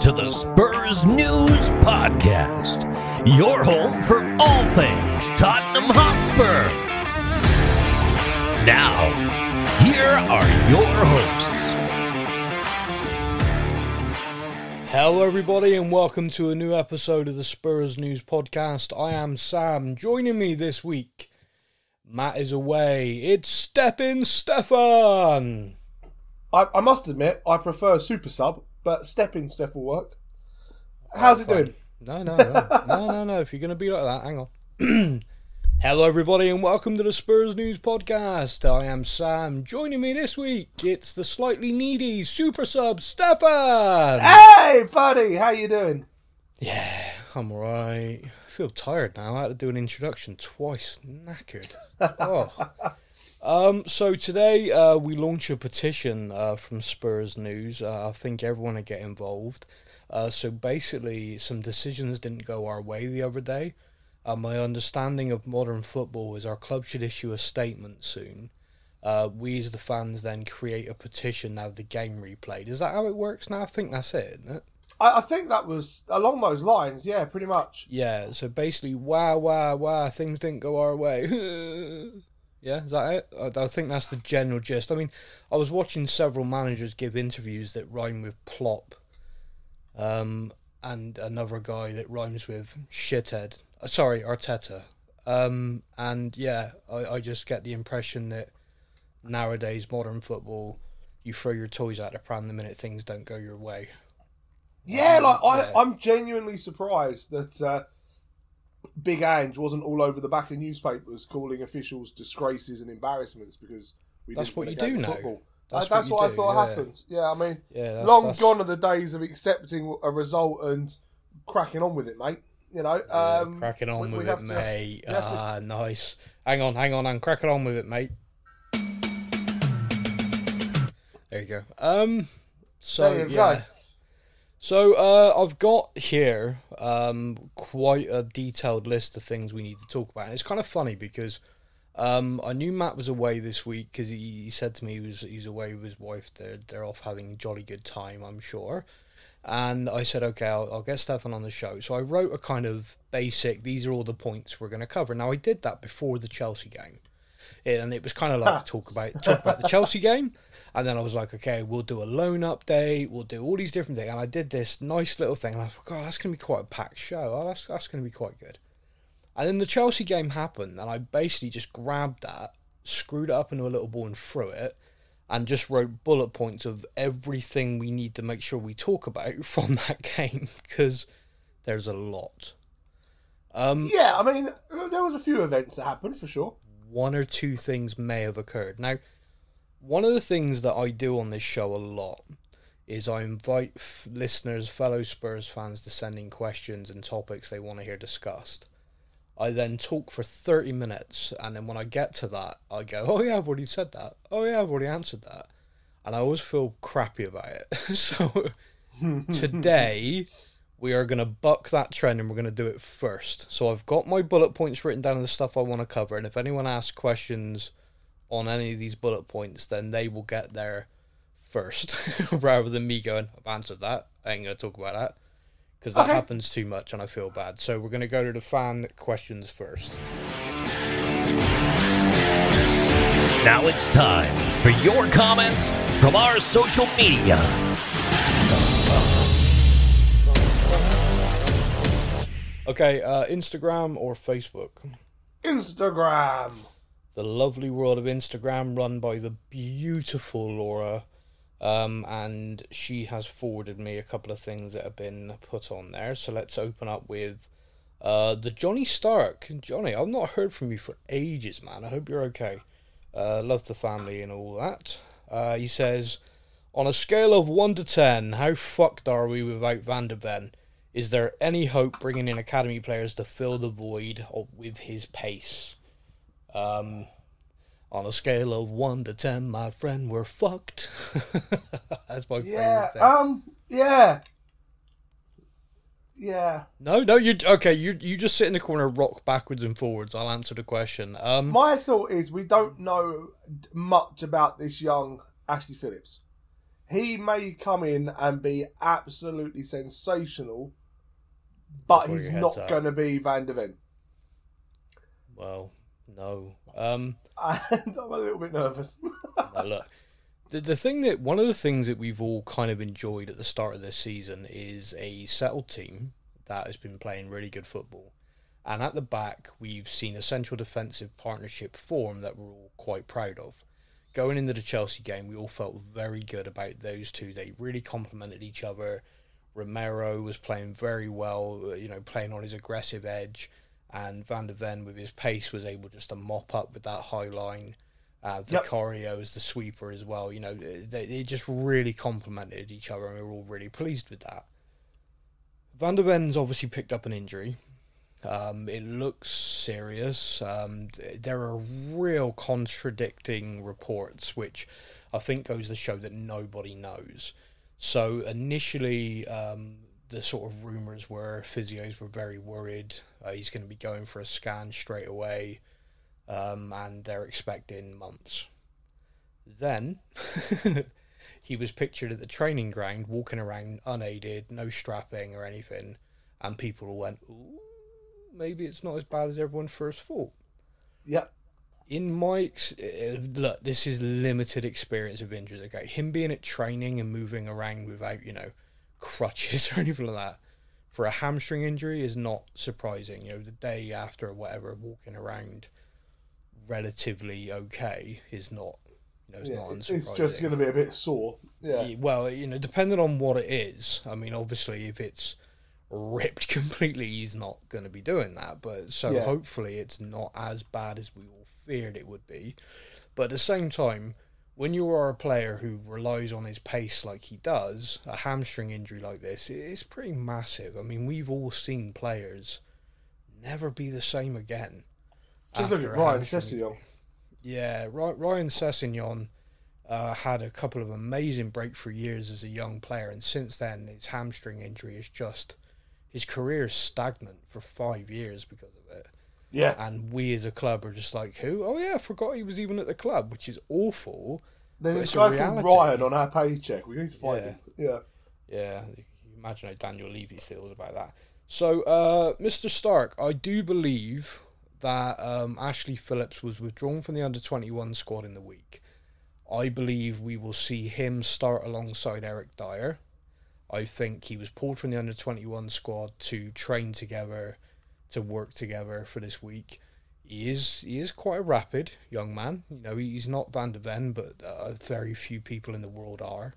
to the Spurs News Podcast, your home for all things Tottenham Hotspur. Now, here are your hosts. Hello, everybody, and welcome to a new episode of the Spurs News Podcast. I am Sam. Joining me this week, Matt is away. It's Stepin Stefan. I, I must admit, I prefer super sub, but stepping stuff will work. How's it doing? No, no, no, no, no, no. If you're going to be like that, hang on. Hello, everybody, and welcome to the Spurs News Podcast. I am Sam. Joining me this week, it's the slightly needy super sub Stefan. Hey, buddy, how you doing? Yeah, I'm alright. I feel tired now. I had to do an introduction twice. Knackered. oh. Um, so today uh, we launch a petition uh, from Spurs News. Uh, I think everyone will get involved. Uh, so basically, some decisions didn't go our way the other day. Uh, my understanding of modern football is our club should issue a statement soon. Uh, we as the fans then create a petition now the game replayed. Is that how it works now? I think that's it, isn't it? I, I think that was along those lines, yeah, pretty much. Yeah, so basically, wow, wow, wow, things didn't go our way. yeah, is that it? I, I think that's the general gist. I mean, I was watching several managers give interviews that rhyme with plop, um, and another guy that rhymes with shithead. Uh, sorry, Arteta. Um, and yeah, I, I just get the impression that nowadays modern football, you throw your toys out the pram the minute things don't go your way. Yeah, like I, Yeah. I'm genuinely surprised that uh, Big Ange wasn't all over the back of newspapers calling officials disgraces and embarrassments because we That's didn't what win you do of now. football. That's that's what what, you I thought yeah. happened. Yeah, I mean, Yeah, that's, long that's- gone are the days of accepting a result and cracking on with it, mate. You know, Yeah, um, cracking on we- we with have it, to- mate. we have to- Ah, nice. Hang on, hang on, I'm cracking on with it, mate. There you go. Um, so There you yeah. go. So uh, I've got here um quite a detailed list of things we need to talk about. And it's kind of funny because um I knew Matt was away this week because he, he said to me he was he's away with his wife. They're they're off having a jolly good time, I'm sure. And I said, okay, I'll, I'll get Stefan on the show. So I wrote a kind of basic, these are all the points we're going to cover. Now, I did that before the Chelsea game. And it was kind of like talk about talk about the Chelsea game. And then I was like, okay, we'll do a loan update. We'll do all these different things. And I did this nice little thing. And I thought, God, that's going to be quite a packed show. Oh, that's, that's going to be quite good. And then the Chelsea game happened. And I basically just grabbed that, screwed it up into a little ball and threw it and just wrote bullet points of everything we need to make sure we talk about from that game because there's a lot. Um, Yeah, I mean, there was a few events that happened for sure. One or two things may have occurred. Now, one of the things that I do on this show a lot is I invite f- listeners, fellow Spurs fans, to send in questions and topics they want to hear discussed. I then talk for 30 minutes, and then when I get to that, I go, Oh, yeah, I've already said that. Oh, yeah, I've already answered that. And I always feel crappy about it. so, today, we are going to buck that trend and we're going to do it first. So I've got my bullet points written down of the stuff I want to cover, and if anyone asks questions on any of these bullet points, then they will get there first, rather than me going, "I've answered that. I ain't going to talk about that." Because that Okay. happens too much and I feel bad. So we're going to go to the fan questions first. Now it's time for your comments from our social media. Okay, uh, Instagram or Facebook? Instagram. the lovely world of Instagram run by the beautiful Laura. Um, and she has forwarded me a couple of things that have been put on there. So let's open up with uh, the Johnny Stark. Johnny, I've not heard from you for ages, man. I hope you're okay. Uh, love the family and all that. Uh, he says, on a scale of 1 to 10, how fucked are we without Van de Ven? Is there any hope bringing in academy players to fill the void with his pace? Um, on a scale of one to ten, my friend, we're fucked. That's my Yeah. favorite thing. Um. Yeah. Yeah. no, no, you okay? You you just sit in the corner, rock backwards and forwards. I'll answer the question. Um, My thought is we don't know much about this young Ashley Phillips. he may come in and be absolutely sensational, but he's not going to be Van de Ven. Well, no. Um, And I'm a little bit nervous. no, look, the the thing that one of the things that we've all kind of enjoyed at the start of this season is a settled team that has been playing really good football, and at the back we've seen a central defensive partnership form that we're all quite proud of. Going into the Chelsea game, we all felt very good about those two. They really complemented each other. Romero was playing very well, uh, you know, playing on his aggressive edge, and Van de Ven with his pace was able just to mop up with that high line. Uh, Yep. Vicario as the sweeper as well. You know, they, they just really complemented each other, and we were all really pleased with that. Van de Ven's obviously picked up an injury. Um, it looks serious. Um, there are real contradicting reports, which I think goes to show that nobody knows. So initially, um, the sort of rumours were physios were very worried. Uh, he's going to be going for a scan straight away, um, and they're expecting months. Then he was pictured at the training ground, walking around unaided, no strapping or anything, and people went, "Ooh, maybe it's not as bad as everyone first thought." yeah, in my ex- uh, look, this is limited experience of injuries. Okay, him being at training and moving around without you know crutches or anything like that for a hamstring injury is not surprising. You know, the day after or whatever, walking around relatively okay is not you know it's yeah. not It's just going to be a bit sore. Yeah, Well, you know, depending on what it is. I mean, obviously, if it's ripped completely, he's not going to be doing that. But so Yeah. hopefully, it's not as bad as we all feared it would be. But at the same time, when you are a player who relies on his pace like he does, a hamstring injury like this is pretty massive. I mean, we've all seen players never be the same again. just look at Ryan Sessegnon. yeah, Ryan Sessegnon uh, had a couple of amazing breakthrough years as a young player, and since then, his hamstring injury is just his career is stagnant for five years because. Yeah, And we as a club are just like, who? Oh yeah, I forgot he was even at the club, which is awful. there's a guy called. Ryan on our paycheck. We need to find Yeah. him. Yeah, Yeah, imagine how Daniel Levy feels about that. So, uh, Mr. Stark, I do believe that um, Ashley Phillips was withdrawn from the under 21 squad in the week. I believe we will see him start alongside Eric Dier. I think he was pulled from the under 21 squad to train together, to work together for this week. He is he is quite a rapid young man. You know, he's not Van de Ven, but uh, very few people in the world are.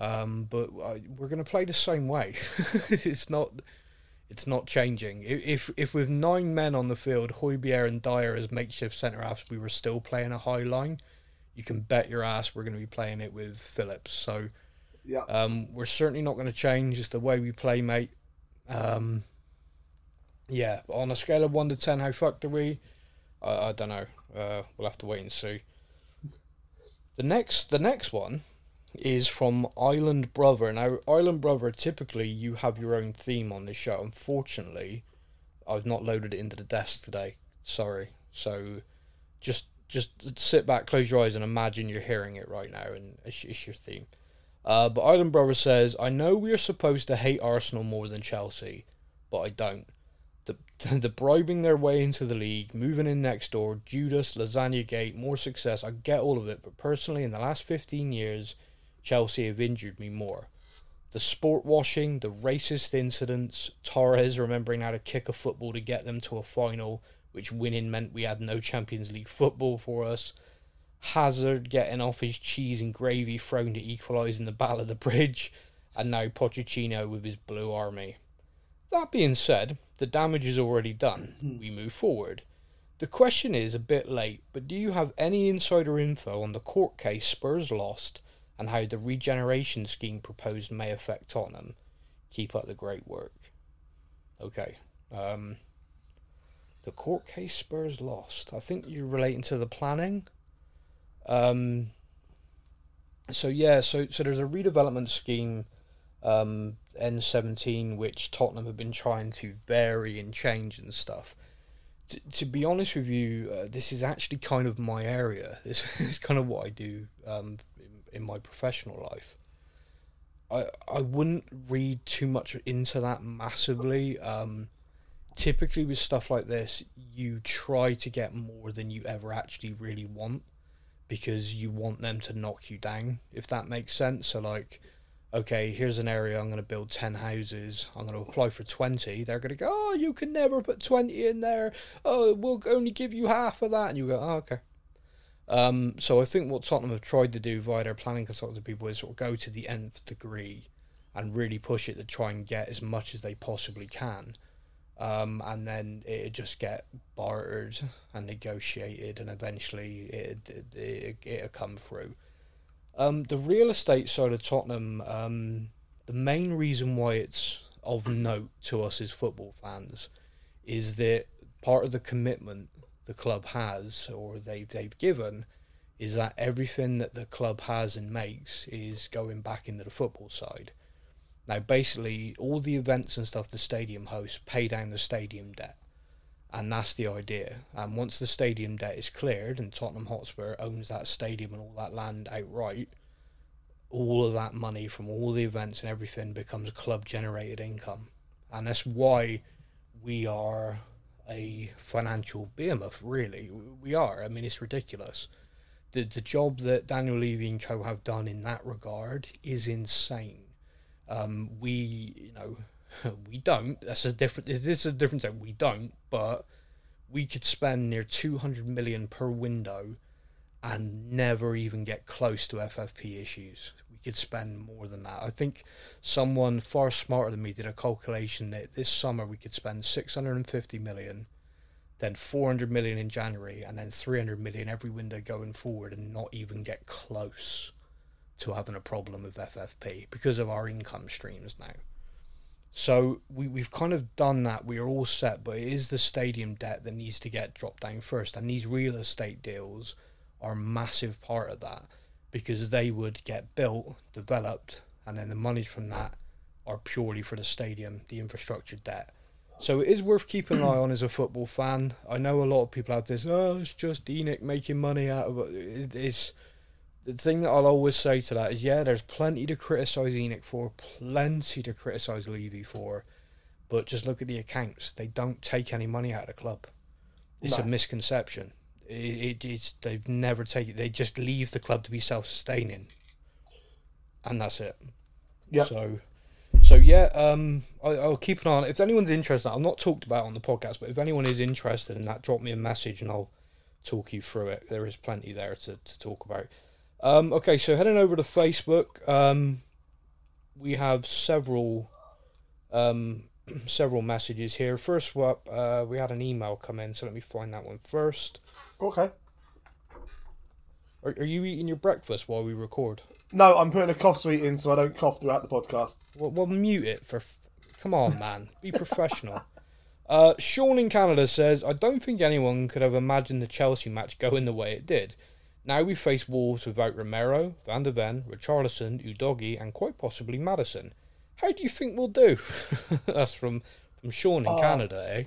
Um, but uh, we're going to play the same way. it's not, it's not changing. If if with nine men on the field, Højbjerg and Dier as makeshift centre halves, we were still playing a high line. You can bet your ass we're going to be playing it with Phillips. So yeah. um, we're certainly not going to change. It's the way we play, mate. Um, yeah, on a scale of one to ten, how fucked are we? I, I don't know. Uh, we'll have to wait and see. The next, the next one is from Island Brother. Now, Island Brother, typically you have your own theme on this show. Unfortunately, I've not loaded it into the desk today. Sorry. So, just just sit back, close your eyes, and imagine you're hearing it right now, and it's, it's your theme. Uh, but Island Brother says, I know we are supposed to hate Arsenal more than Chelsea, but I don't. The, the bribing their way into the league, moving in next door, Judas, Lasagna Gate, more success, I get all of it, but personally, in the last 15 years, Chelsea have injured me more. The sport washing, the racist incidents, Torres remembering how to kick a football to get them to a final, which winning meant we had no Champions League football for us. Hazard getting off his cheese and gravy thrown to equalise in the Battle of the Bridge, and now Pochettino with his Blue Army. That being said, the damage is already done. We move forward. The question is a bit late, but do you have any insider info on the court case Spurs lost and how the regeneration scheme proposed may affect Tottenham? Keep up the great work. Okay. Um, the court case Spurs lost. I think you're relating to the planning. Um, so yeah, so so there's a redevelopment scheme, um, N17, which Tottenham have been trying to vary and change and stuff. T- to be honest with you, uh, this is actually kind of my area. This is kind of what I do um, in, in my professional life. I I wouldn't read too much into that massively. Um, typically with stuff like this, you try to get more than you ever actually really want because you want them to knock you down, if that makes sense. So like okay, here's an area I'm going to build 10 houses. I'm going to apply for 20. They're going to go, oh, you can never put 20 in there. Oh, we'll only give you half of that. And you go, oh, okay. Um, so I think what Tottenham have tried to do via their planning consultancy people is sort of go to the nth degree and really push it to try and get as much as they possibly can. Um, and then it just get bartered and negotiated, and eventually it it, it it'll come through. Um, the real estate side of Tottenham, um, the main reason why it's of note to us as football fans is that part of the commitment the club has or they've they've given is that everything that the club has and makes is going back into the football side. Now, basically, all the events and stuff the stadium hosts pay down the stadium debt and that's the idea. And once the stadium debt is cleared and Tottenham Hotspur owns that stadium and all that land outright, all of that money from all the events and everything becomes club generated income. And that's why we are a financial behemoth, really. We are. I mean, it's ridiculous. The, the job that Daniel Levy and co have done in that regard is insane. Um, we, you know, we don't. That's a different. This is a different thing. We don't, but we could spend near two hundred million per window, and never even get close to FFP issues. We could spend more than that. I think someone far smarter than me did a calculation that this summer we could spend six hundred and fifty million, then four hundred million in January, and then three hundred million every window going forward, and not even get close to having a problem with FFP because of our income streams now. So we, we've kind of done that. We are all set, but it is the stadium debt that needs to get dropped down first. And these real estate deals are a massive part of that because they would get built, developed, and then the money from that are purely for the stadium, the infrastructure debt. So it is worth keeping an eye on as a football fan. I know a lot of people have this, oh, it's just ENIC making money out of it. It is the thing that I'll always say to that is, yeah, there's plenty to criticise ENIC for, plenty to criticise Levy for, but just look at the accounts. They don't take any money out of the club. It's no. a misconception. It, it, it's they've never taken. They just leave the club to be self-sustaining, and that's it. Yeah. So, so yeah. Um, I, will keep an eye on. It. If anyone's interested, I've not talked about on the podcast, but if anyone is interested in that, drop me a message and I'll talk you through it. There is plenty there to, to talk about. Um, okay, so heading over to Facebook, um, we have several um, several messages here. First up, uh, we had an email come in, so let me find that one first. Okay. Are, are you eating your breakfast while we record? No, I'm putting a cough sweet in so I don't cough throughout the podcast. Well, well mute it for. F- Come on, man. Be professional. Uh, Sean in Canada says, I don't think anyone could have imagined the Chelsea match going the way it did. Now we face Wolves without Romero, Van de Ven, Richarlison, Udogie, and quite possibly Maddison. How do you think we'll do? That's from from Sean in uh, Canada, eh?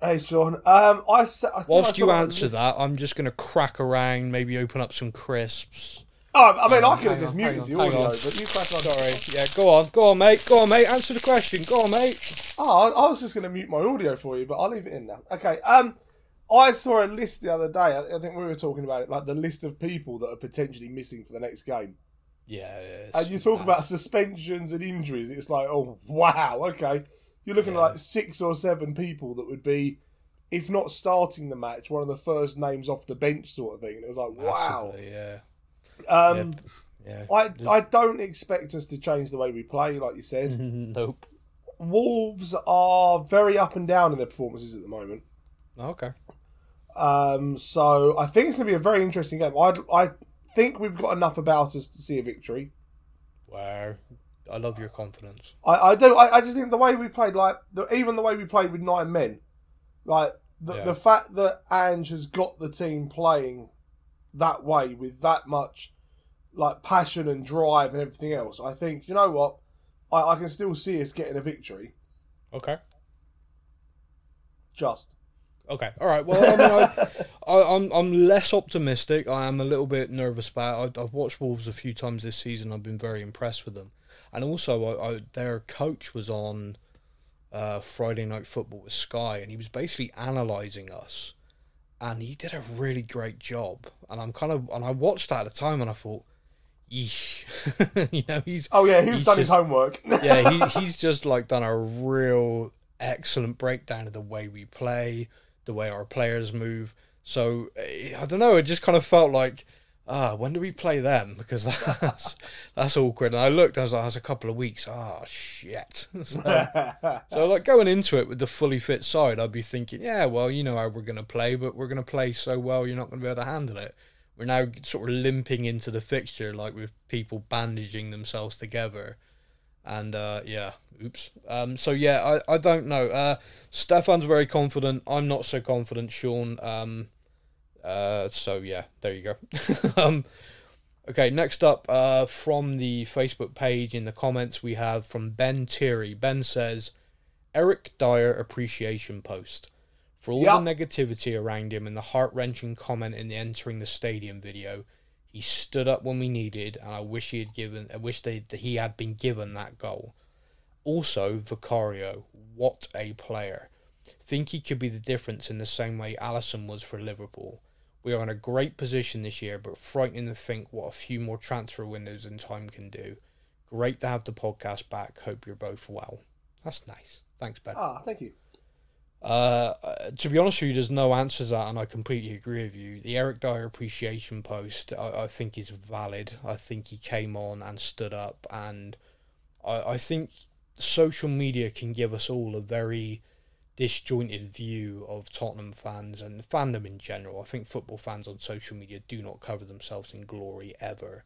Hey, Sean. Um, I, I Whilst you answer that, I'm just going to crack around, maybe open up some crisps. Oh, I mean, I could have just on, muted the audio, but you crack on. Sorry. Yeah, go on. Go on, mate. Go on, mate. Answer the question. Go on, mate. Oh, I was just going to mute my audio for you, but I'll leave it in now. Okay. Um, I saw a list the other day. I think we were talking about it, like the list of people that are potentially missing for the next game. Yeah, and you talk about suspensions and injuries. It's like, oh wow, okay. You're looking yeah. at like six or seven people that would be, if not starting the match, one of the first names off the bench, sort of thing. And it was like, wow, Massively, yeah. Um, yeah. I I don't expect us to change the way we play, like you said. nope. Wolves are very up and down in their performances at the moment. Okay. Um, so I think it's going to be a very interesting game. I I think we've got enough about us to see a victory. Wow. I love your confidence. I, I do. I, I just think the way we played, like the, even the way we played with nine men, like the yeah. the fact that Ange has got the team playing that way with that much like passion and drive and everything else. I think you know what, I, I can still see us getting a victory. Okay. Just Okay, all right. Well, I mean, I, I'm less optimistic. I am a little bit nervous about. It. I, I've watched Wolves a few times this season. I've been very impressed with them, and also I, I, their coach was on uh, Friday Night Football with Sky, and he was basically analysing us, and he did a really great job. And I'm kind of and I watched that at the time, and I thought, Yeesh. you know, he's oh yeah, he's, he's done just, his homework. yeah, he, he's just like done a real excellent breakdown of the way we play the way our players move. So I don't know. It just kind of felt like, ah, when do we play them? Because that's that's awkward. And I looked. I was like, that's a couple of weeks. Ah, oh, shit. so, so, like going into it with the fully fit side, I'd be thinking, yeah, well, you know how we're to play, but we're to play so well, you're not to be able to handle it. We're now sort of limping into the fixture, like with people bandaging themselves together and uh, yeah, oops. Um, so yeah, I, I don't know. Uh, Stefan's very confident. I'm not so confident, Sean. Um, uh, so yeah, there you go. um, okay, next up uh, from the Facebook page in the comments we have from Ben Thierry. Ben says, Eric Dier appreciation post. For all yep. the negativity around him and the heart wrenching comment in the entering the stadium video, he stood up when we needed, and I wish he had given. I wish they, that he had been given that goal. Also, Vicario, what a player! Think he could be the difference in the same way Alisson was for Liverpool. We are in a great position this year, but frightening to think what a few more transfer windows and time can do. Great to have the podcast back. Hope you're both well. That's nice. Thanks, Ben. Ah, thank you. Uh, to be honest with you, there's no answer to that, and I completely agree with you. The Eric Dier appreciation post, I, I think, is valid. I think he came on and stood up, and I, I think social media can give us all a very disjointed view of Tottenham fans and fandom in general. I think football fans on social media do not cover themselves in glory ever.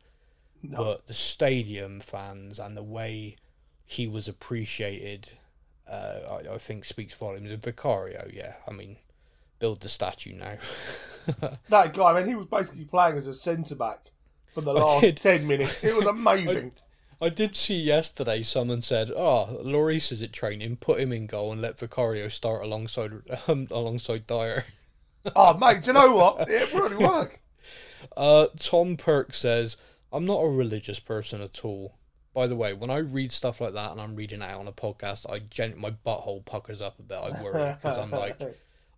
No. But the stadium fans and the way he was appreciated uh, I, I, think speaks volumes. And Vicario, yeah, I mean, build the statue now. that guy, I mean, he was basically playing as a centre back for the last ten minutes. It was amazing. I, I, did see yesterday someone said, "Oh, Lloris is at training. Put him in goal and let Vicario start alongside um, alongside Dier." oh, mate, do you know what? It really worked. Uh, Tom Perk says, "I'm not a religious person at all. By the way, when I read stuff like that and I'm reading it out on a podcast, I gen- my butthole puckers up a bit. I worry because I'm like,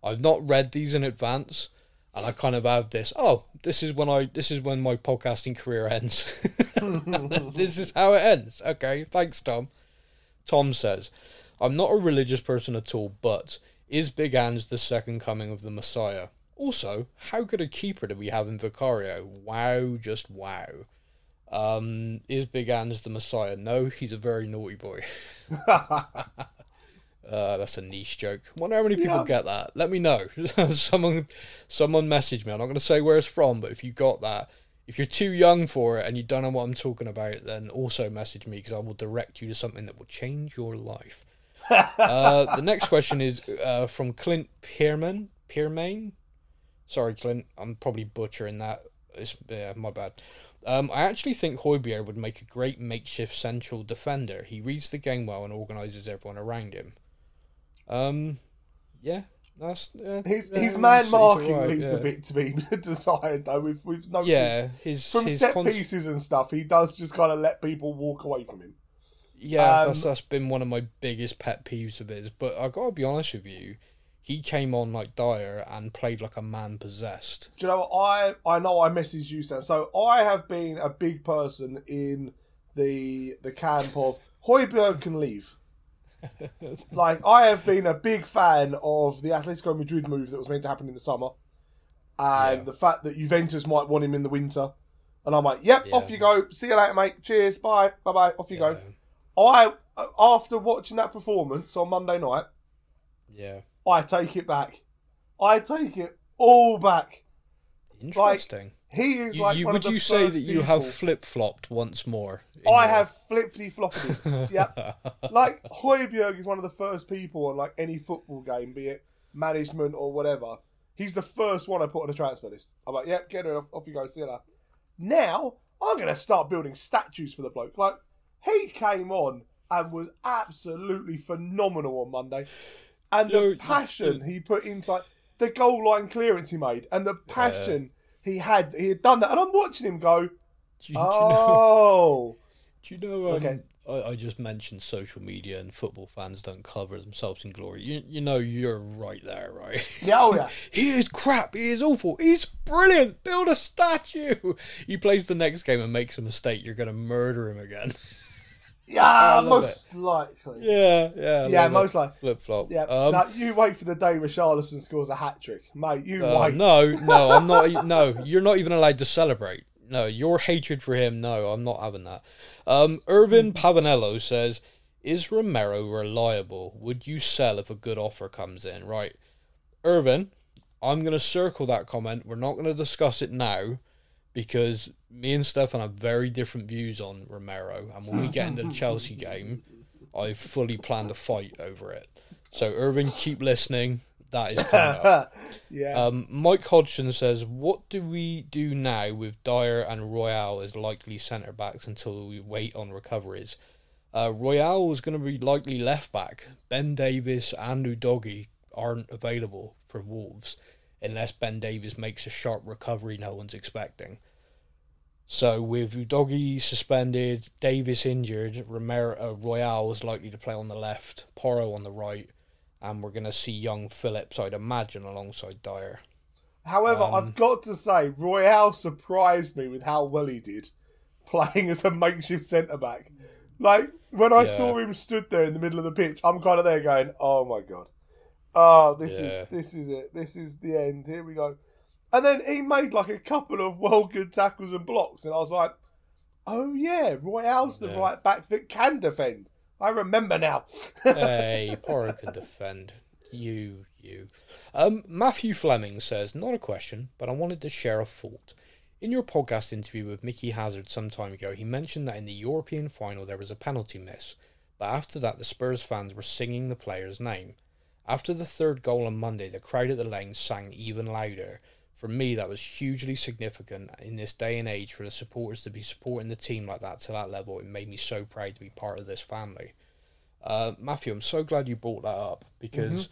I've not read these in advance, and I kind of have this. Oh, this is when I this is when my podcasting career ends. this is how it ends. Okay, thanks, Tom. Tom says, I'm not a religious person at all, but is Big Ange the second coming of the Messiah? Also, how good a keeper do we have in Vicario? Wow, just wow. Um, is Big Ange the Messiah? No, he's a very naughty boy. uh, that's a niche joke. Wonder how many people yeah. get that. Let me know. someone, someone message me. I'm not going to say where it's from, but if you got that, if you're too young for it and you don't know what I'm talking about, then also message me because I will direct you to something that will change your life. uh, the next question is uh, from Clint Pierman. Piermain. Sorry, Clint. I'm probably butchering that. It's yeah, my bad. Um, I actually think Højbjerg would make a great makeshift central defender. He reads the game well and organises everyone around him. Um, yeah, that's uh, his his man marking right, leaves yeah. a bit to be desired though. We've we've noticed yeah, his from his set con- pieces and stuff. He does just kind of let people walk away from him. Yeah, um, that's that's been one of my biggest pet peeves of his. But I gotta be honest with you, he came on like Dier and played like a man possessed. Do you know what? I I know I messaged you, Sam. So I have been a big person in the the camp of Højbjerg can leave. like I have been a big fan of the Atletico Madrid move that was meant to happen in the summer, and yeah. the fact that Juventus might want him in the winter. And I'm like, yep, yeah. off you go. See you later, mate. Cheers. Bye. Bye. Bye. Off you yeah. go. I uh, after watching that performance on Monday night. Yeah. I take it back. I take it all back. Interesting. Like, he is like you, one would of the you say that you have flip flopped once more? I your... have flippity flopped. yep. Like Højbjerg is one of the first people on like any football game, be it management or whatever. He's the first one I put on a transfer list. I'm like, yep, get it off, off you go, see you later. Now I'm gonna start building statues for the bloke. Like he came on and was absolutely phenomenal on Monday and the passion he put into like the goal line clearance he made and the passion he had. He had done that, and I'm watching him go. Do you, do you know? Oh, Do you know? Um, Okay. I, I just mentioned social media and football fans don't cover themselves in glory. You, you know, you're right there, right? yeah, oh yeah. he is crap. He is awful. He's brilliant. Build a statue. He plays the next game and makes a mistake. You're gonna murder him again. Yeah, most likely. yeah, yeah. I Yeah, most likely. Flip flop. Yeah, Um, no, you wait for the day Richarlison scores a hat trick, mate. You uh, wait. no, no, I'm not. No, you're not even allowed to celebrate. No, your hatred for him. No, I'm not having that. Um, Irvin Pavanello says, "Is Romero reliable? Would you sell if a good offer comes in?" Right, Irvin. I'm going to circle that comment. We're not going to discuss it now because me and Stefan have very different views on Romero. And when we get into the Chelsea game, I fully plan to fight over it. So, Irvin, keep listening. That is coming up. yeah, Um, Mike Hodgson says, "What do we do now with Dier and Royal as likely centre backs until we wait on recoveries?" Uh, Royal is going to be likely left back. Ben Davies and Udogie aren't available for Wolves unless Ben Davies makes a sharp recovery no one's expecting. So with Udogie suspended, Davies injured, Romero uh, Royal is likely to play on the left, Porro on the right, and we're going to see young Phillips, I'd imagine, alongside Dier. However, um, I've got to say, Royal surprised me with how well he did playing as a makeshift centre back. Like when I Yeah. saw him stood there in the middle of the pitch, I'm kind of there going, "Oh my god, oh this Yeah. is this is it, this is the end. Here we go." And then he made like a couple of well good tackles and blocks, and I was like, "Oh yeah, Royal's the Yeah. right back that can defend." I remember now. hey, Porro can defend. You, you. Um, Matthew Fleming says, not a question, but I wanted to share a thought. In your podcast interview with Micky Hazard some time ago, he mentioned that in the European final there was a penalty miss, but after that the Spurs fans were singing the player's name. After the third goal on Monday, the crowd at the lane sang even louder. For me, that was hugely significant in this day and age for the supporters to be supporting the team like that to that level. It made me so proud to be part of this family. Uh, Matthew, I'm so glad you brought that up because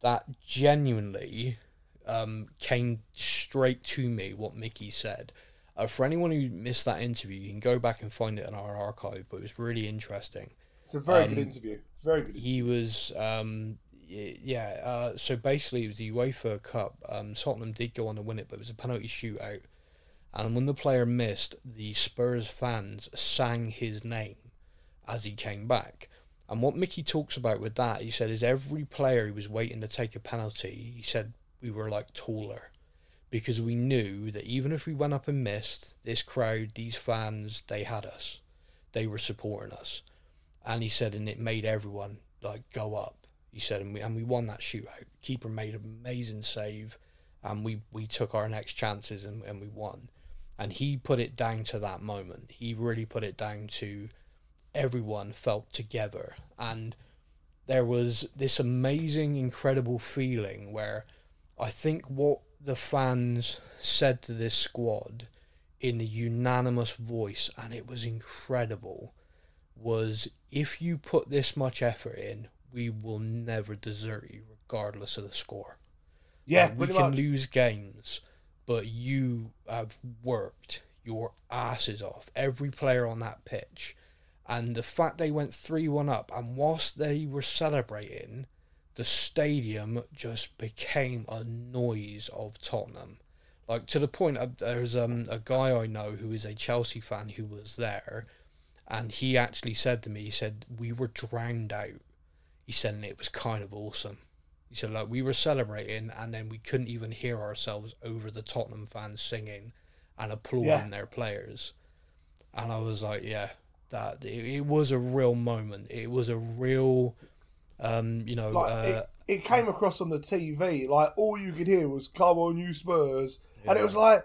that genuinely um, came straight to me what Micky said. Uh, for anyone who missed that interview, you can go back and find it in our archive, but it was really interesting. It's a very Um, good interview. Very good. He was, um, yeah, uh, so basically it was the UEFA Cup. Um, Tottenham did go on to win it, but it was a penalty shootout. And when the player missed, the Spurs fans sang his name as he came back. And what Micky talks about with that, he said, is every player who was waiting to take a penalty, he said we were like taller. Because we knew that even if we went up and missed, this crowd, these fans, they had us. They were supporting us. And he said, and it made everyone like go up. He said, and we and we won that shootout. Keeper made an amazing save, and we we took our next chances and, and we won. And he put it down to that moment. He really put it down to everyone felt together, and there was this amazing, incredible feeling where I think what the fans said to this squad in a unanimous voice, and it was incredible, was if you put this much effort in, we will never desert you, regardless of the score. yeah, Like, we can much. lose games, but you have worked your asses off. Every player on that pitch. And the fact they went 3 1 up, and whilst they were celebrating, the stadium just became a noise of Tottenham. Like to the point, of, there's um, a guy I know who is a Chelsea fan who was there, and he actually said to me, he said, We were drowned out. He said, and it was kind of awesome. He said, like, we were celebrating, and then we couldn't even hear ourselves over the Tottenham fans singing and applauding Yeah. their players. And I was like, yeah, that it, it was a real moment. It was a real, um, you know, like uh, it, it came across on the TV. Like all you could hear was "Come on, you Spurs," and it was like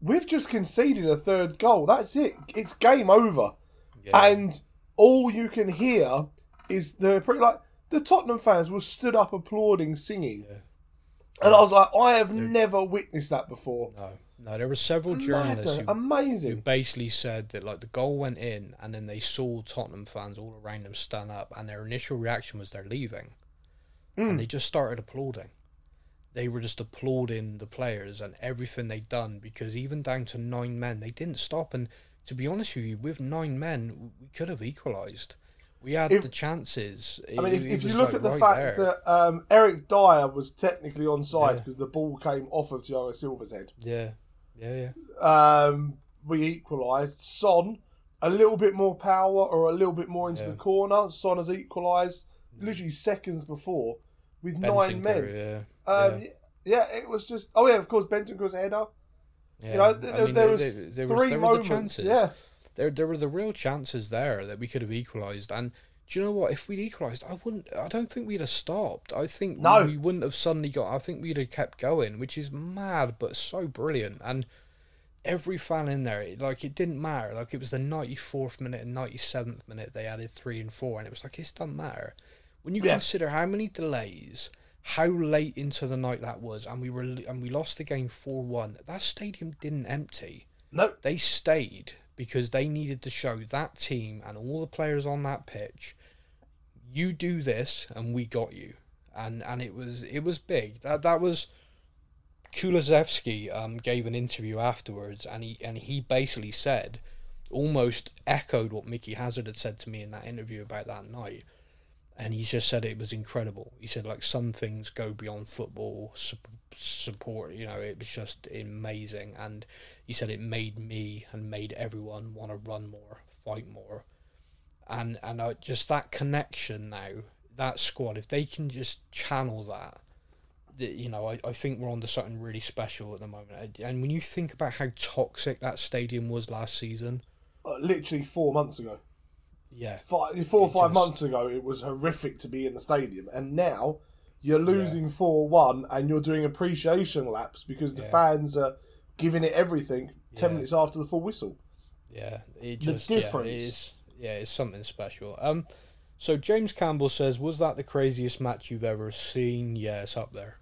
we've just conceded a third goal. That's it. It's game over. yeah, And all you can hear is the pretty like the Tottenham fans were stood up applauding, singing. And I was like, I have never witnessed that before. no, no, there were several journalists who, who basically said that like the goal went in, and then they saw Tottenham fans all around them stand up, and their initial reaction was they're leaving, Hmm. and they just started applauding. they were just applauding the players and everything they'd done because even down to nine men, they didn't stop. And to be honest with you, with nine men, we could have equalised. We had If- the chances. I mean, if, if you look like, at the right fact there. that um, Eric Dier was technically onside Yeah. because the ball came off of Thiago Silva's head, yeah, yeah, yeah, um, we equalised. Son, a little bit more power or a little bit more into Yeah. the corner. Son has equalised literally seconds before with nine men. Yeah, Um, yeah. yeah. it was just. Oh yeah, of course, Bentancur's header. yeah. You know, I there, mean, there they- was there three there were the moments. chances. Yeah, there there were the real chances there that we could have equalised. And do you know what? If we'd equalised, I wouldn't. I don't think we'd have stopped. I think No. we wouldn't have suddenly got. I think we'd have kept going, which is mad, but so brilliant. And every fan in there, it, like it didn't matter. Like it was the ninety fourth minute and ninety seventh minute. They added three and four, and it was like it doesn't matter when you Yeah. consider how many delays. How late into the night that was, and we were and we lost the game four one. That stadium didn't empty no, they stayed because they needed to show that team and all the players on that pitch you do this and we got you. And and it was it was big. That that was Kulusevski um gave an interview afterwards and he and he basically said almost echoed what Micky Hazard had said to me in that interview about that night. And he just said it was incredible. He said like some things go beyond football support. You know, it was just amazing, and you said it made me and made everyone want to run more, fight more, and and uh, just that connection now, that squad. If they can just channel that, you know, I, I think we're on to something really special at the moment. And when you think about how toxic that stadium was last season, uh, literally four months ago. yeah, five, four or five just- months ago, it was horrific to be in the stadium, and now you're losing four one, and you're doing appreciation laps because the Yeah. fans are giving it everything ten Yeah. minutes after the full whistle. Yeah, it The difference. Yeah, it is, yeah, it's something special. Um, so James Campbell says, "Was that the craziest match you've ever seen?" Yeah, it's up there.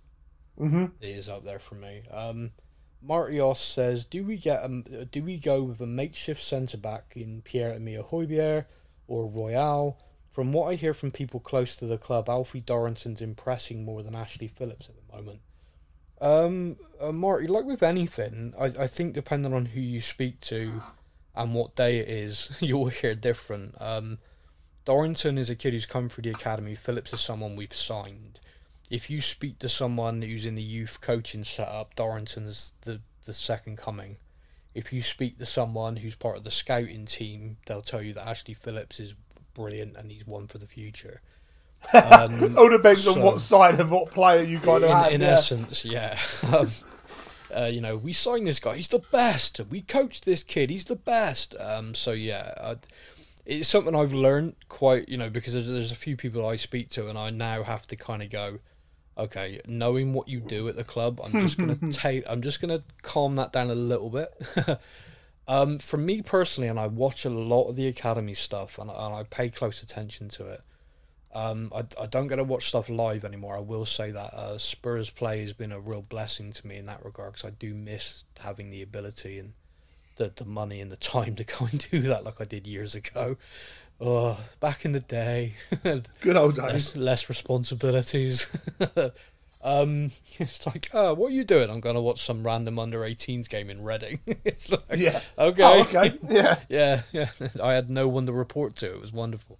Mm-hmm. It is up there for me. Um, Martios says, "Do we get um, do we go with a makeshift centre back in Pierre Emile Højbjerg or Royal?" From what I hear from people close to the club, Alfie Dorrington's impressing more than Ashley Phillips at the moment. Um, uh, Marty, like with anything, I, I think depending on who you speak to and what day it is, you'll hear different. Um, Dorrington is a kid who's come through the academy. Phillips is someone we've signed. If you speak to someone who's in the youth coaching setup, Dorrington's the, the second coming. If you speak to someone who's part of the scouting team, they'll tell you that Ashley Phillips is brilliant and he's one for the future. Um, All depends on what side of what player you kind of in, have. in yeah. essence, yeah. um, uh, you know, we signed this guy. He's the best. We coached this kid. He's the best. Um, so yeah, I, it's something I've learned quite. You know, because there's, there's a few people I speak to, and I now have to kind of go. Okay, knowing what you do at the club, I'm just gonna take. I'm just gonna calm that down a little bit. Um, for me personally, and I watch a lot of the academy stuff, and, and I pay close attention to it. Um, I, I don't get to watch stuff live anymore. I will say that uh, Spurs play has been a real blessing to me in that regard because I do miss having the ability and the, the money and the time to go and do that like I did years ago. Oh, back in the day, Good old less, days. less responsibilities. um, it's like, oh, what are you doing? I'm going to watch some random under 18s game in Reading. it's like, Yeah. okay, Oh, okay. Yeah. yeah, yeah. I had no one to report to. It was wonderful.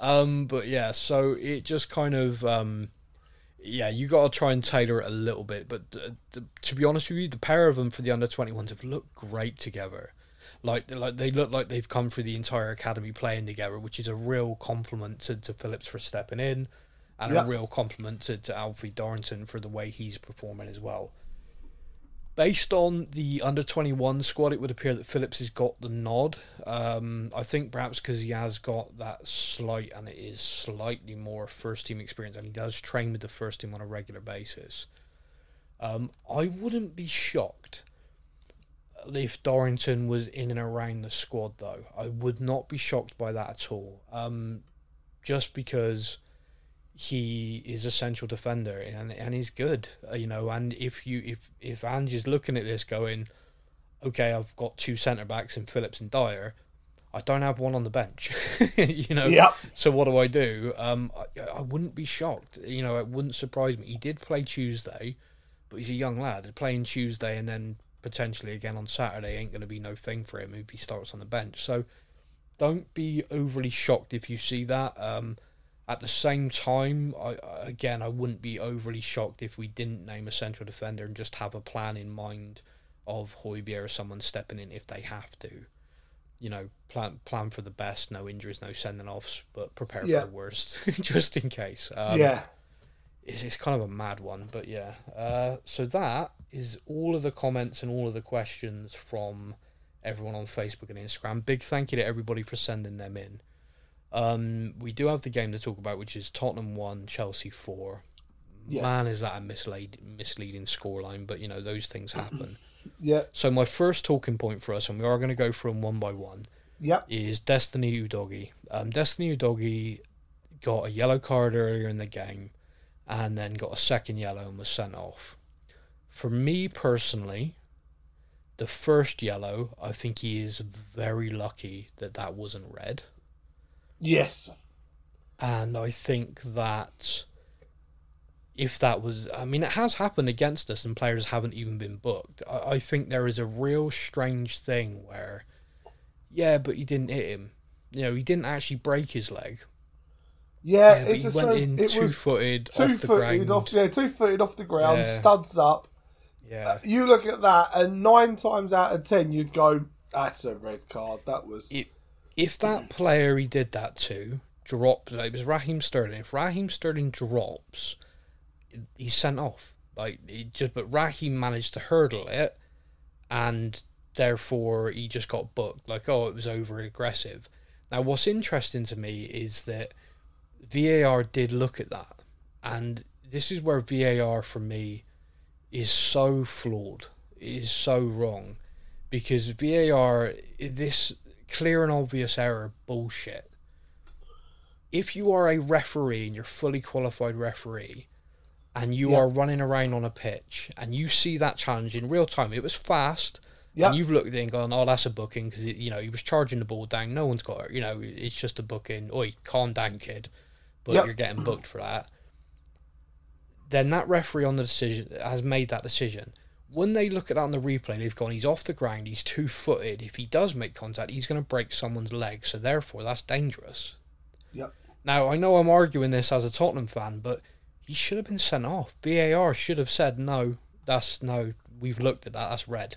Um, but yeah, so it just kind of, um, yeah, you got to try and tailor it a little bit. But uh, the, to be honest with you, the pair of them for the under twenty ones have looked great together. Like, like they look like they've come through the entire academy playing together, which is a real compliment to, to Phillips for stepping in, and Yeah. a real compliment to, to Alfie Dorrington for the way he's performing as well. Based on the under 21 squad, it would appear that Phillips has got the nod. Um, I think perhaps because he has got that slight and it is slightly more first team experience and he does train with the first team on a regular basis. Um, I wouldn't be shocked if Dorrington was in and around the squad, though. I would not be shocked by that at all. Um, just because he is a central defender and and he's good, uh, you know. And if you if if Ange is looking at this going, okay, I've got two centre backs in Phillips and Dier, I don't have one on the bench, you know. Yep. So what do I do? Um, I, I wouldn't be shocked. You know, it wouldn't surprise me. He did play Tuesday. but he's a young lad. Playing Tuesday and then potentially again on Saturday ain't going to be no thing for him if he starts on the bench. So don't be overly shocked if you see that. Um, at the same time, I again I wouldn't be overly shocked if we didn't name a central defender and just have a plan in mind of Højbjerg or someone stepping in if they have to. You know, plan plan for the best, no injuries, no sending offs, but prepare Yeah. for the worst just in case. Um, yeah, it's, it's kind of a mad one, but yeah. Uh, so that is all of the comments and all of the questions from everyone on Facebook and Instagram. Big thank you to everybody for sending them in. Um, we do have the game to talk about, which is Tottenham one, Chelsea four. Yes. Man, is that a mislead, misleading scoreline? But you know those things happen. yeah, so my first talking point for us, and we are going to go from one by one yep, is Destiny Udogie. Um, Destiny Udogie got a yellow card earlier in the game and then got a second yellow and was sent off. For me personally, the first yellow, I think he is very lucky that that wasn't red. Yes, And I think that if that was, I mean, it has happened against us and players haven't even been booked. I, I think there is a real strange thing where, yeah, but he didn't hit him. You know, he didn't actually break his leg. yeah. Yeah, it's he a went strange- in it two footed two off the footed ground. off, yeah, two footed off the ground, Yeah. studs up. Yeah. Uh, you look at that, and nine times out of ten, you'd go, "That's a red card." That was It- If that player he did that to dropped, it was Raheem Sterling. If Raheem Sterling drops, he's sent off. Like he just, but Raheem managed to hurdle it, and therefore he just got booked. Like oh, it was over aggressive. Now what's interesting to me is that VAR did look at that, and this is where VAR for me is so flawed, is so wrong, because VAR this clear and obvious error bullshit. If you are a referee and you're fully qualified referee, and you Yeah. are running around on a pitch and you see that challenge in real time, it was fast. Yeah. And you've looked at it and gone, "Oh, that's a booking," because you know he was charging the ball down. No one's got it. You know, it's just a booking. Oi, calm down, kid. But you're getting booked for that. Then that referee on the decision has made that decision. When they look at that on the replay, they've gone, he's off the ground, he's two footed. If he does make contact, he's going to break someone's leg. So therefore, that's dangerous. Yep. Now I know I'm arguing this as a Tottenham fan, but he should have been sent off. VAR should have said no. That's no. We've looked at that. That's red.